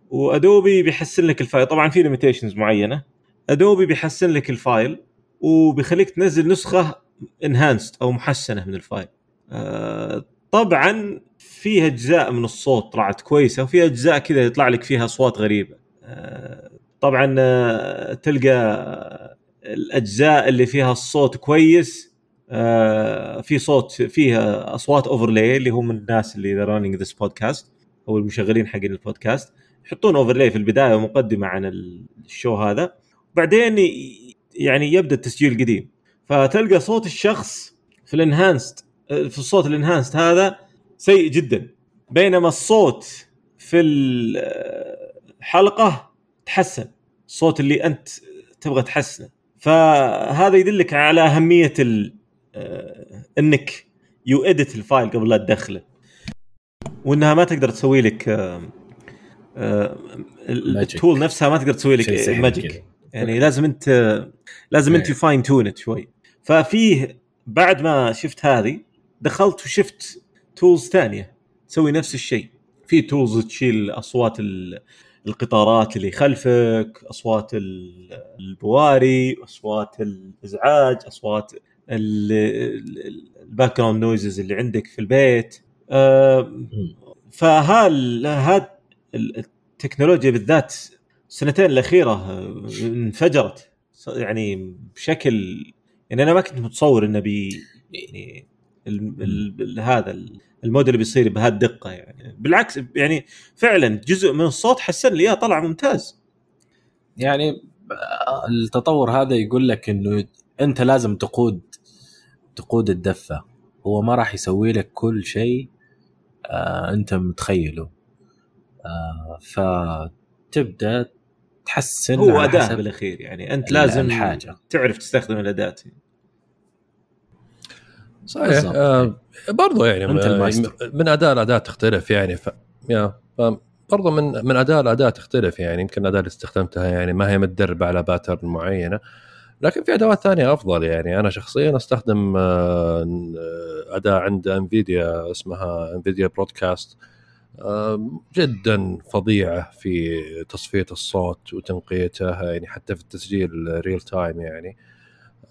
و Adobe بيحسن لك ال file. طبعا في limitations معينة. Adobe بيحسن لك ال file وبيخليك تنزل نسخة enhanced أو محسنة من ال file. آه طبعا فيها أجزاء من الصوت طلعت كويسة وفي أجزاء كذا يطلع لك فيها أصوات غريبة. آه طبعا آه تلقى الأجزاء اللي فيها الصوت كويس آه في صوت فيها أصوات overlay اللي هم الناس اللي the running this podcast أو المشغلين حقين البودكاست يحطون overlay في البداية ومقدمة عن ال show هذا. بعدين يعني يبدأ التسجيل قديم. فتلقى صوت الشخص في ال enhanced في الصوت ال enhanced هذا سيء جدا. بينما الصوت في الحلقة تحسن. الصوت اللي أنت تبغى تحسنه. فهذا يدلك على أهمية. آه، إنك you edit ال file قبل لا تدخله. وإنها ما تقدر تسوي لك آه، آه، ال tool نفسها ما تقدر تسوي لك magic يعني لازم أنت لازم أنت fine tune شوي. ففيه بعد ما شفت هذه دخلت وشفت tools ثانية. تسوي نفس الشيء. في tools تشيل أصوات القطارات اللي خلفك أصوات البواري أصوات الإزعاج أصوات ال background noises اللي عندك في البيت. فهال هاد التكنولوجيا بالذات السنتين الأخيرة انفجرت. يعني بشكل يعني أنا ما كنت متصور إنه بي يعني هذا الموديل اللي بيصير بهالدقه يعني. بالعكس يعني فعلا جزء من الصوت حسن لي اياه طلع ممتاز. يعني التطور هذا يقول لك إنه أنت لازم تقود تقود الدفة. هو ما راح يسوي لك كل شيء آه أنت متخيله. آه فتبدأ تحسن هو أداة بالأخير يعني. أنت لازم الحاجة. تعرف تستخدم الأداة. صحيح. آه برضو يعني من اداء لاداء تختلف يعني ف... يا برضو من من اداء لاداء تختلف يعني يمكن الأداة اللي استخدمتها يعني ما هي متدربة على باترن معينة لكن في أدوات ثانية أفضل يعني. أنا شخصيا أستخدم آه، أداة عند Nvidia اسمها Nvidia Broadcast جدا فظيعة في تصفية الصوت وتنقيته يعني حتى في التسجيل real time يعني. آه،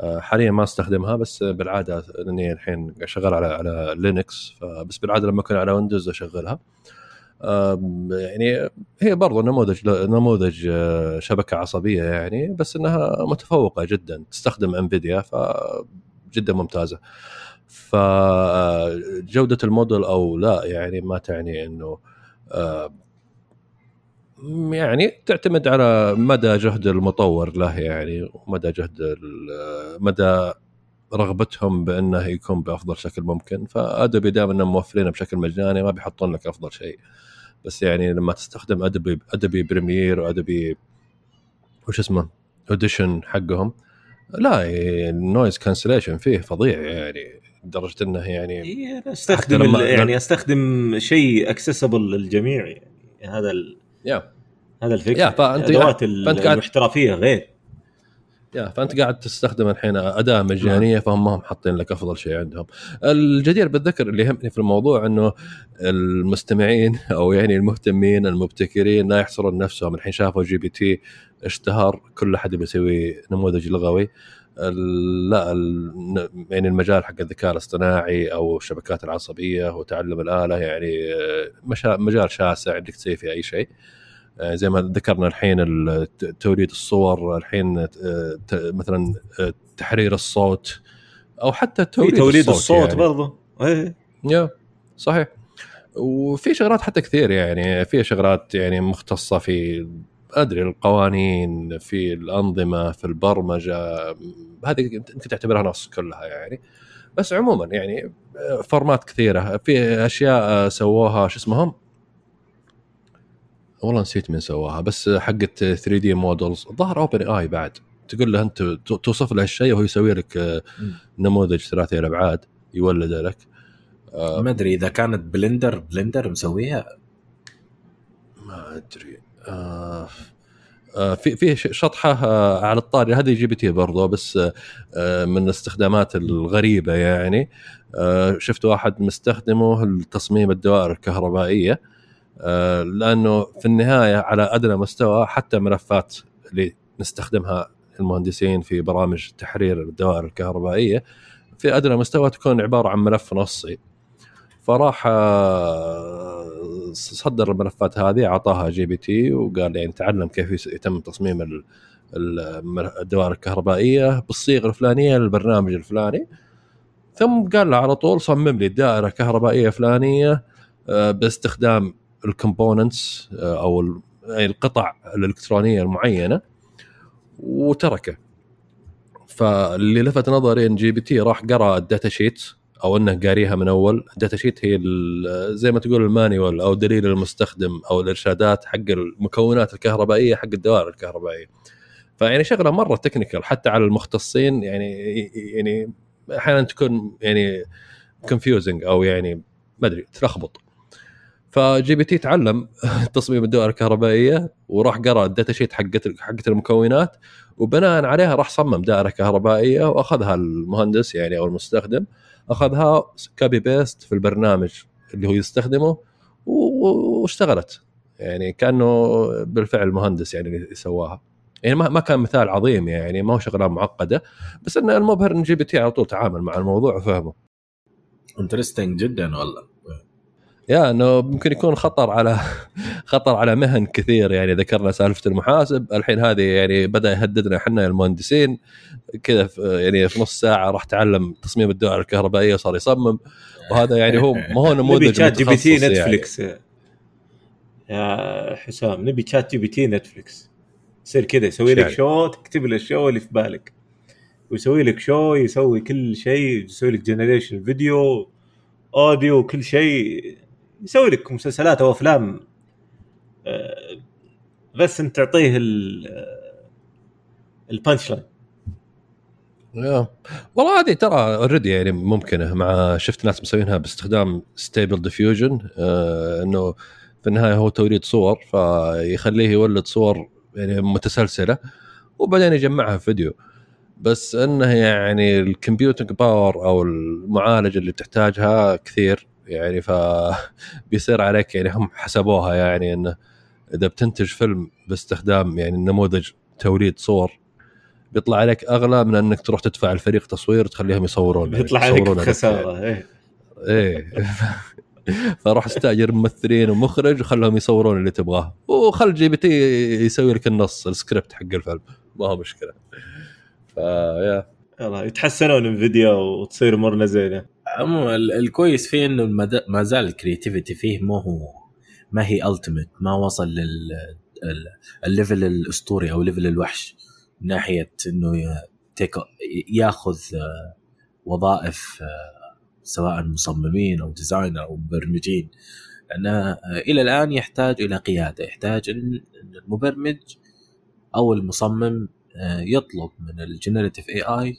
حاليا ما أستخدمها بس بالعادة لأني الحين شغال على على Linux فبس بالعادة لما أكون على Windows أشغلها. يعني هي برضو نموذج نموذج آه، شبكة عصبية يعني بس إنها متفوقة جدا تستخدم Nvidia فجدا ممتازة. فجوده الموديل أو لا يعني ما تعني إنه يعني تعتمد على مدى جهد المطور له يعني ومدى جهد مدى رغبتهم بأنه يكون بأفضل شكل ممكن. فادبي دائما إنهم موفرينه بشكل مجاني ما بيحطون لك أفضل شيء. بس يعني لما تستخدم ادبي ادبي بريمير وادبي وش اسمه Audition حقهم لا ال noise cancellation فيه فظيع يعني لدرجة إنه يعني إيه أستخدم يعني أستخدم شيء accessible للجميع يعني. هذا ال... yeah. هذا الفكرة فأنت الادوات الاحترافية غير. yeah فأنت قاعد تستخدم الحين أداة مجانية فهم ما هم حاطين لك أفضل شيء عندهم. الجدير بالذكر اللي يهمني في الموضوع إنه المستمعين أو يعني المهتمين المبتكرين لا يحصرون نفسهم. الحين شافوا GPT اشتهر كل أحد بيسوي نموذج لغوي. لا يعني المجال حق الذكاء الاصطناعي أو الشبكات العصبية وتعلم الآلة يعني آه، مجال شاسع إنك تسوي فيه أي شيء. زي ما ذكرنا الحين ال- ت- توليد الصور الحين آه، مثلا آه، تحرير الصوت أو حتى في توليد, توليد الصوت يعني. برضه إيه. يا صحيح. وفي شغلات حتى كثير يعني في شغلات يعني مختصة في أدري القوانين في الأنظمة في البرمجة هذه انت تعتبرها نص كلها يعني. بس عموما يعني format كثيرة. في أشياء سووها شو اسمهم؟ والله نسيت من سواها بس حقت 3D models ظهر OpenAI بعد. تقول له أنت توصف له الشيء وهو يسوي لك نموذج ثلاثي الابعاد يولده لك. آه، ما أدري إذا كانت Blender Blender مسويها؟ ما أدري. آه آه في في شطحة آه على الطاري. هذه GPT برضه بس آه آه، من الاستخدامات الغريبة يعني. آه شفت واحد مستخدمه لتصميم الدوائر الكهربائية. آه لأنه في النهاية على أدنى مستوى حتى ملفات اللي نستخدمها المهندسين في برامج تحرير الدوائر الكهربائية في أدنى مستوى تكون عبارة عن ملف نصي. فراح آه، صدر الملفات هذه أعطاها GPT وقال يعني تعلم كيف يتم تصميم ال- ال- الدوائر الكهربائية بالصيغة الفلانية للبرنامج الفلاني. ثم قال له على طول صمم لي دائره كهربائيه فلانية آه، باستخدام ال components أو ال- أي القطع الإلكترونية المعينة وتركه. فاللي لفت نظري إن GPT راح قرأ ال data sheet أو إنه قاريها من أول. ال data sheet هي زي ما تقول ال manual أو دليل المستخدم أو الإرشادات حق المكونات الكهربائية حق الدوائر الكهربائية. فيعني شغلة مرة technical حتى على المختصين يعني يعني أحيانا تكون يعني confusing أو يعني ما أدري تلخبط. ف GPT تعلم تصميم الدوائر الكهربائية وراح قرأ ال data sheet حقت حقت المكونات وبناء عليها راح صمم دائرة كهربائية وأخذها المهندس يعني أو المستخدم أخذها copy paste في البرنامج اللي هو يستخدمه واشتغلت. يعني كأنه بالفعل مهندس يعني اللي سواها. يعني ما كان مثال عظيم يعني ما هو شغلات معقدة بس ان المبهر إن GPT على طول تعامل مع الموضوع وفهمه. interesting جدا والله. yeah إنه ممكن يكون خطر على خطر على مهن كثير. يعني ذكرنا سالفة المحاسب. الحين هذه يعني بدأ يهددنا إحنا المهندسين. كذا يعني في نص ساعة راح تعلم تصميم الدوائر الكهربائية وصار يصمم. وهذا يعني هو ما هو نموذج نبي ChatGPT متخصص يعني. Netflix يا حسام نبي ChatGPT Netflix يصير كذا يسوي لك؟ شو تكتب له ال show اللي في بالك. ويسوي لك show يسوي كل شيء يسوي لك generation video audio كل شيء. يسوي لك مسلسلات أو أفلام آه، بس أنت تعطيه ال- آه، ال punch line. والله هذه ترى already يعني ممكنة مع شفت ناس مسوينها باستخدام Stable Diffusion آه إنه في النهاية هو توليد صور فيخليه يولد صور يعني متسلسلة وبعدين يجمعها في فيديو. بس إنه يعني ال computing power أو المعالجه اللي بتحتاجها كثير. يعني ف بيصير عليك يعني هم حسبوها يعني إنه إذا بتنتج فيلم باستخدام يعني نموذج توليد صور بيطلع عليك اغلى من إنك تروح تدفع الفريق تصوير تخليهم يصورون بيطلع عليك يصورون لك. خسارة إيه. إيه. فراح استأجر ممثلين ومخرج وخلهم يصورون اللي تبغاه. وخل GPT يسوي لك النص السكريبت حق الفيلم. ما هو مشكلة. فيا يلا يتحسنون Nvidia وتصير امورنا زينة. عموما ال- الكويس فيه إنه ما زال ال creativity فيه مو هو ما هي ultimate ما وصل لل ال- ال level الأسطوري أو level الوحش من ناحية إنه ياخذ آه، وظائف آه، سواء مصممين أو designer أو مبرمجين. لأنه آه، إلى الآن يحتاج إلى قيادة يحتاج ان المبرمج أو المصمم يطلب من ال generative AI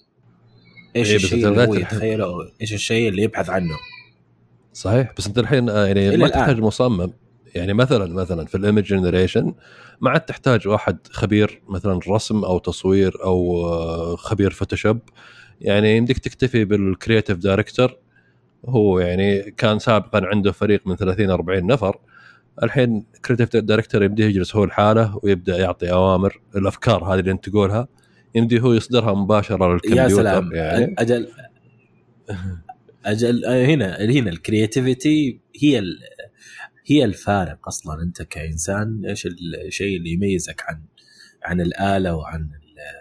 إيش إيه، الشيء اللي هو يتخيله؟ إيش الشيء اللي يبحث عنه؟ صحيح بس أنت الحين آه، يعني ما. تحتاج مصمم. يعني مثلا مثلا في ال image generation ما عاد تحتاج واحد خبير مثلا رسم أو تصوير أو آه، خبير Photoshop. يعني يمديك تكتفي بال creative director هو يعني كان سابقا عنده فريق من 30 40 نفر. الحين creative director يبدأ يجلس هو لحاله ويبدأ يعطي أوامر. الأفكار هذه اللي أنت تقولها يمدي هو يصدرها مباشرة للكمبيوتر يا سلام. يعني. أجل أجل هنا هنا ال creativity هي ال... هي الفارق أصلا. أنت كإنسان إيش الشيء اللي يميزك عن عن الآلة وعن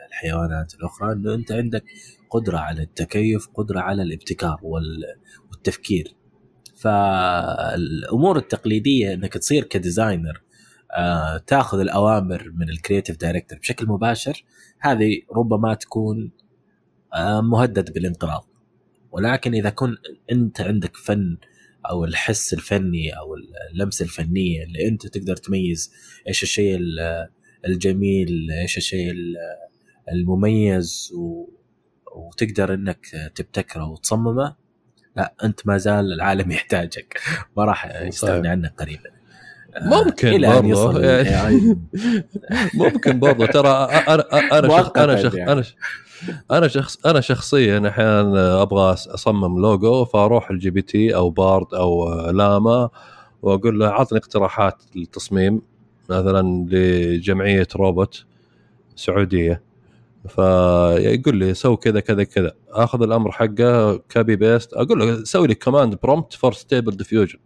الحيوانات الأخرى؟ إنه أنت عندك قدرة على التكيف قدرة على الابتكار وال- والتفكير. فالأمور التقليدية إنك تصير ك designer آه، تاخذ الأوامر من ال creative director بشكل مباشر هذه ربما تكون آه، مهدد بالانقراض. ولكن إذا كنت أنت عندك فن أو الحس الفني أو اللمسة الفنية اللي أنت تقدر تميز إيش الشيء ال- الجميل إيش الشيء ال- المميز و... وتقدر إنك تبتكره وتصممه لا أنت ما زال العالم يحتاجك. ما راح يستغني. عنك قريبا. ممكن إلى أن برضه يصل يعني. ممكن برضه ترى أنا أنا شخ مؤقتاً أنا شخ يعني. أنا أنا شخص أنا شخصيا أحيانا أبغى أصمم لوجو فأروح ال GPT أو Bard أو Llama وأقول له أعطني اقتراحات للتصميم مثلا لجمعية روبوت سعودية. فيقول لي سوي كذا كذا كذا. آخذ الأمر حقه copy paste أقول له سوي لي command prompt for Stable Diffusion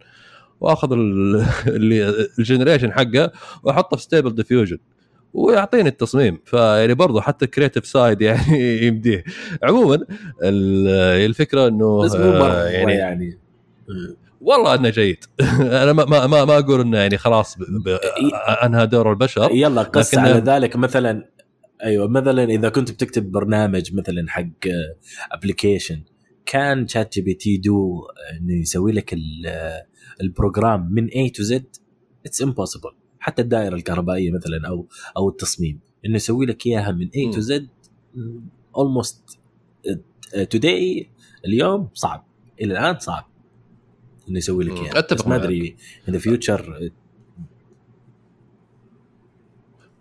واخذ ال- اللي ال generation حقه واحطه في Stable Diffusion ويعطيني التصميم. فيعني برضو حتى creative side يعني يمديه. عموما ال- الفكرة إنه بس مو مرة آه، يعني, يعني. والله إنه جيد. أنا ما ما ما, ما أقول إنه يعني خلاص أنهى دور البشر. يلا لكن- على ذلك. مثلا أيوه مثلا إذا كنت بتكتب برنامج مثلا حق application can ChatGPT do إنه يسوي لك ال- ال program من A to Z it's impossible حتى الدائرة الكهربائية مثلا أو أو التصميم. إنه يسوي لك إياها من A to. Z almost today اليوم صعب. إلى الآن صعب. إنه يسوي لك. إياها. أتفق بس ما. أدري ان future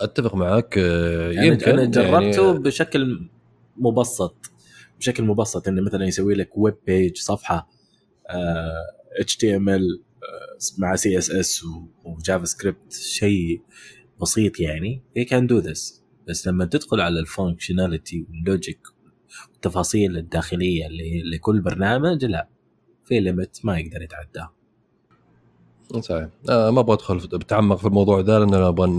أتفق معك آه، يعني يمكن. أنا جربته يعني بشكل مبسط. بشكل مبسط إنه مثلا يسوي لك web page صفحة HTML مع CSS و JavaScript شيء بسيط يعني. he can do this بس لما تدخل على ال functionality وال logic والتفاصيل الداخلية لكل برنامج لا. في limit ما يقدر يتعداها صحيح. آه ما أبغى أدخل بتعمق في الموضوع ذا لأن أبغى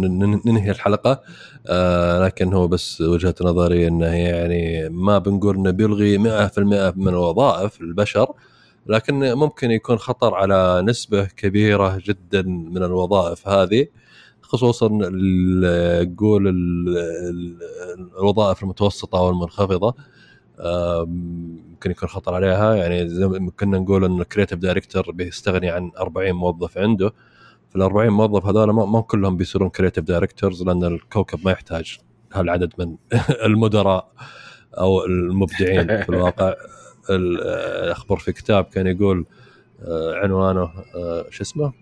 ننهي الحلقة. آه لكن هو بس وجهة نظري إنه يعني ما بنقول إنه بيلغي 100% من الوظائف البشر. لكن ممكن يكون خطر على نسبة كبيرة جدا من الوظائف هذه خصوصا ال- الوظائف المتوسطة والمنخفضة. ممكن يكون خطر عليها. يعني زي كنا نقول إن ال creative director بيستغني عن 40 موظف عنده. فال 40 موظف هذول ما كلهم بيصيرون creative directors لأن الكوكب ما يحتاج هالعدد من المدراء أو المبدعين في الواقع. ال- أخبر في كتاب كان يقول آه، عنوانه آه، شو اسمه؟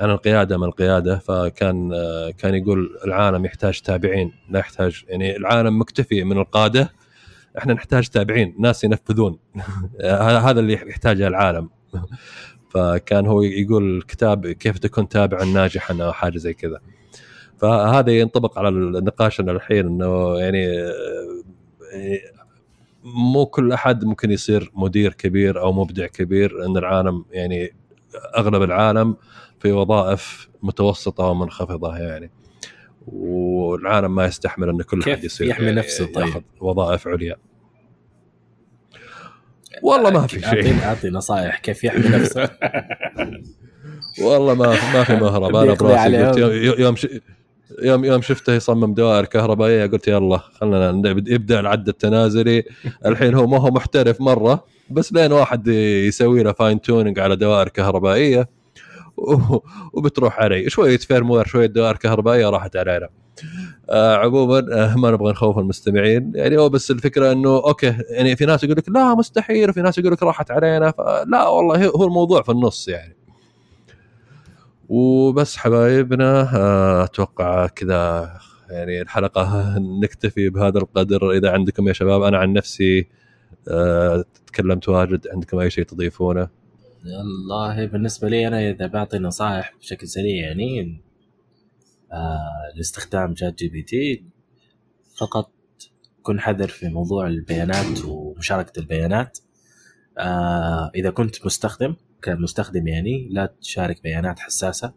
عن القيادة من القيادة؟ فكان آه، كان يقول العالم يحتاج تابعين لا يحتاج يعني العالم مكتفي من القادة إحنا نحتاج تابعين ناس ينفذون. هذا اللي يحتاجه العالم. فكان هو يقول الكتاب كيف تكون تابعا ناجحا أو حاجة زي كذا. فهذا ينطبق على نقاشنا الحين إنه يعني يعني مو كل أحد ممكن يصير مدير كبير أو مبدع كبير ان العالم يعني أغلب العالم في وظائف متوسطة ومنخفضه يعني. والعالم ما يستحمل إن كل أحد يصير يحمي يعني نفسه؟ طيب؟ ياخذ وظائف عليا. والله ما في شيء. اعطي أعطي نصائح. كيف يحمي نفسه؟ والله ما ما في مهرب. أنا براسي. قلت يوم يوم ش... يوم يوم شفته يصمم دوائر كهربائية قلت يلا خلينا يبدأ العد التنازلي. الحين هو ما هو محترف مرة بس لين واحد يسوي له fine tuning على دوائر كهربائية. وبتروح علي. شوية firmware شوية دوائر كهربائية راحت علينا آه عموما آه ما نبغى نخوف المستمعين. يعني هو بس الفكرة إنه okay يعني في ناس يقول لك لا مستحيل. وفي ناس يقول لك راحت علينا. فلا والله هو الموضوع في النص يعني. وبس حبايبنا آه، أتوقع كذا يعني الحلقة نكتفي بهذا القدر. إذا عندكم يا شباب أنا عن نفسي آه، تكلمت واجد عندكم أي شيء تضيفونه؟ والله بالنسبة لي أنا إذا بعطي نصائح بشكل سريع يعني آه لاستخدام ChatGPT فقط كن حذر في موضوع البيانات ومشاركة البيانات. آه إذا كنت مستخدم كمستخدم يعني لا تشارك بيانات حساسة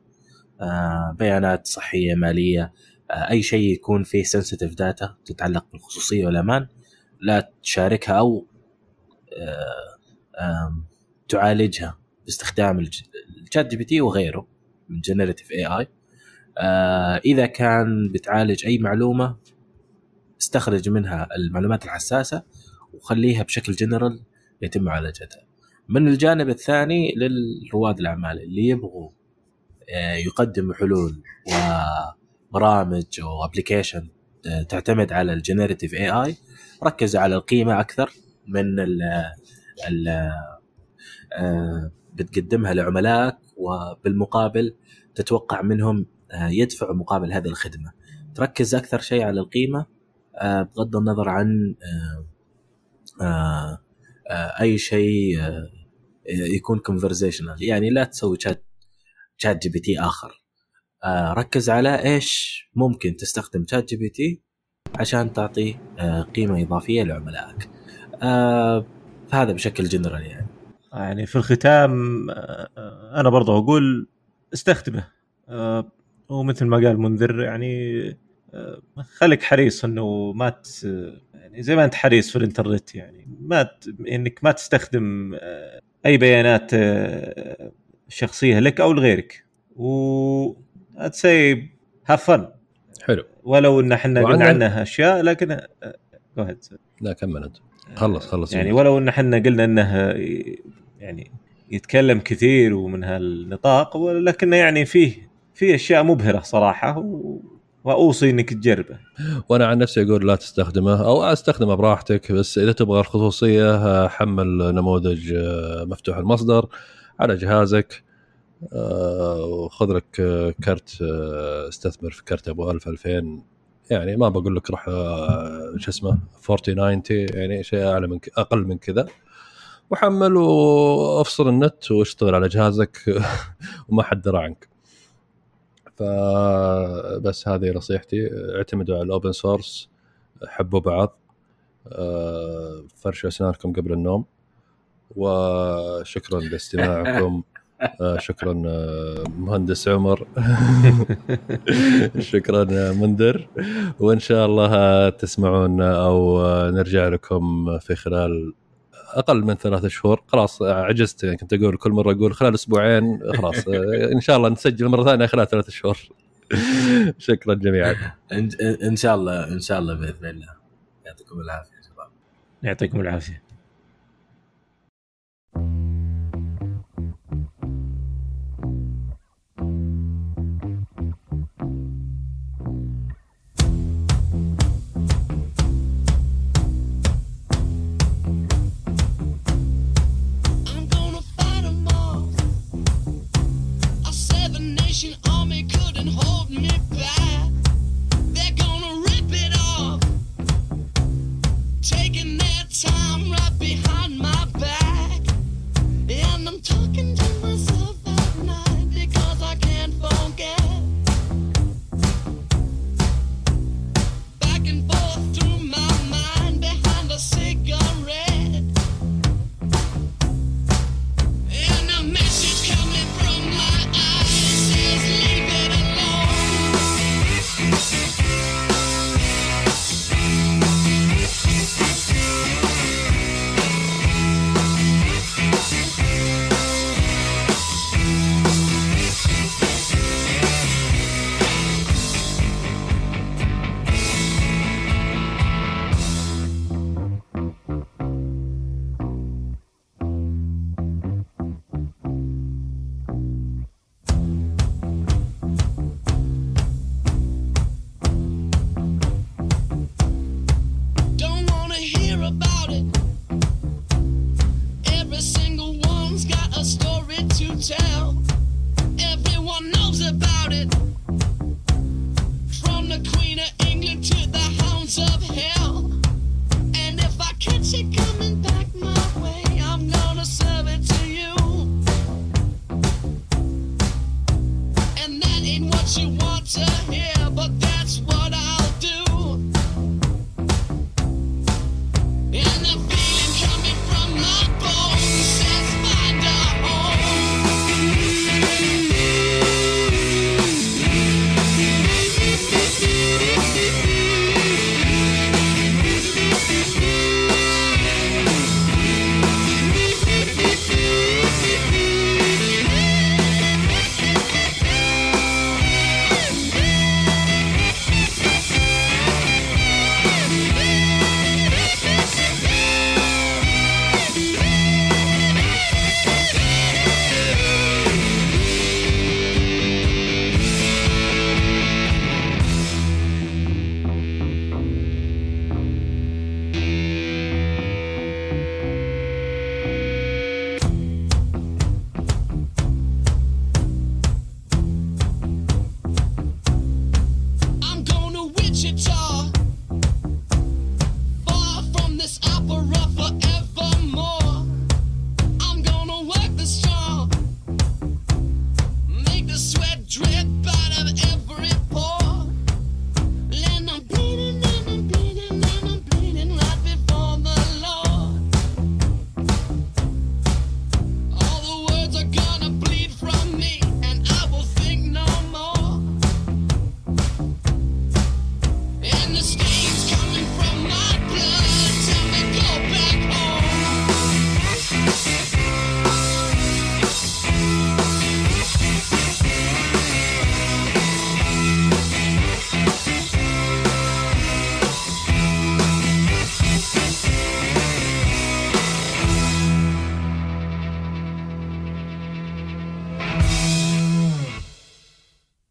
آه بيانات صحية مالية آه أي شيء يكون فيه sensitive data تتعلق بالخصوصية والأمان لا تشاركها أو آه تعالجها باستخدام ال ChatGPT وغيره من generative AI إذا كان بتعالج أي معلومة استخرج منها المعلومات الحساسة وخليها بشكل جنرال يتم معالجتها. من الجانب الثاني للرواد الأعمال اللي يبغوا آه، يقدموا حلول وبرامج أو application آه، تعتمد على ال generative AI ركزوا على القيمة أكثر من ال ال آه، بتقدمها لعملائك وبالمقابل تتوقع منهم يدفعوا مقابل هذه الخدمة. تركز أكثر شيء على القيمة بغض النظر عن أي شيء يكون conversational يعني لا تسوي chat ChatGPT آخر. ركز على إيش ممكن تستخدم ChatGPT عشان تعطي قيمة إضافية لعملائك. فهذا بشكل جنرال يعني. يعني في الختام أنا برضه أقول استخدمه. ومثل ما قال منذر يعني خليك حريص إنه ما يعني زي ما أنت حريص في الإنترنت يعني. ما. إنك ما تستخدم آه، أي بيانات آه، شخصية لك أو لغيرك. و stay safe حلو. ولو إن إحنا قلنا عنها أشياء لكن آه، لا كمل أنت. خلص خلص يعني ولو إن إحنا قلنا إنه يعني يتكلم كثير ومن هالنطاق ولكنه يعني فيه في أشياء مبهرة صراحة و... وأوصي إنك تجربه. وأنا عن نفسي أقول لا تستخدمه أو أستخدمه براحتك بس إذا تبغى الخصوصية حمل نموذج آه، مفتوح المصدر على جهازك آه، وخذ لك كرت آه، استثمر في كرت أبو 1000 2000 يعني ما بقول لك روح شو اسمه 4090 يعني شيء أعلى من أقل من كذا. وحمل وأفصل النت واشتغل على جهازك وما حد درى عنك. فبس هذه نصيحتي. اعتمدوا على ال open source حبوا بعض آه، فرشوا أسنانكم قبل النوم. وشكرا لاستماعكم. آه، شكرا آه، مهندس عمر. شكرا منذر وإن شاء الله تسمعون أو نرجع لكم في خلال أقل من ثلاثة شهور. خلاص عجزت يعني كنت أقول كل مرة أقول خلال أسبوعين خلاص. إن شاء الله نسجل مرة ثانية خلال ثلاثة شهور. شكرا جميعا. إن شاء الله إن شاء الله بإذن الله. يعطيكم العافية شباب. يعطيكم العافية.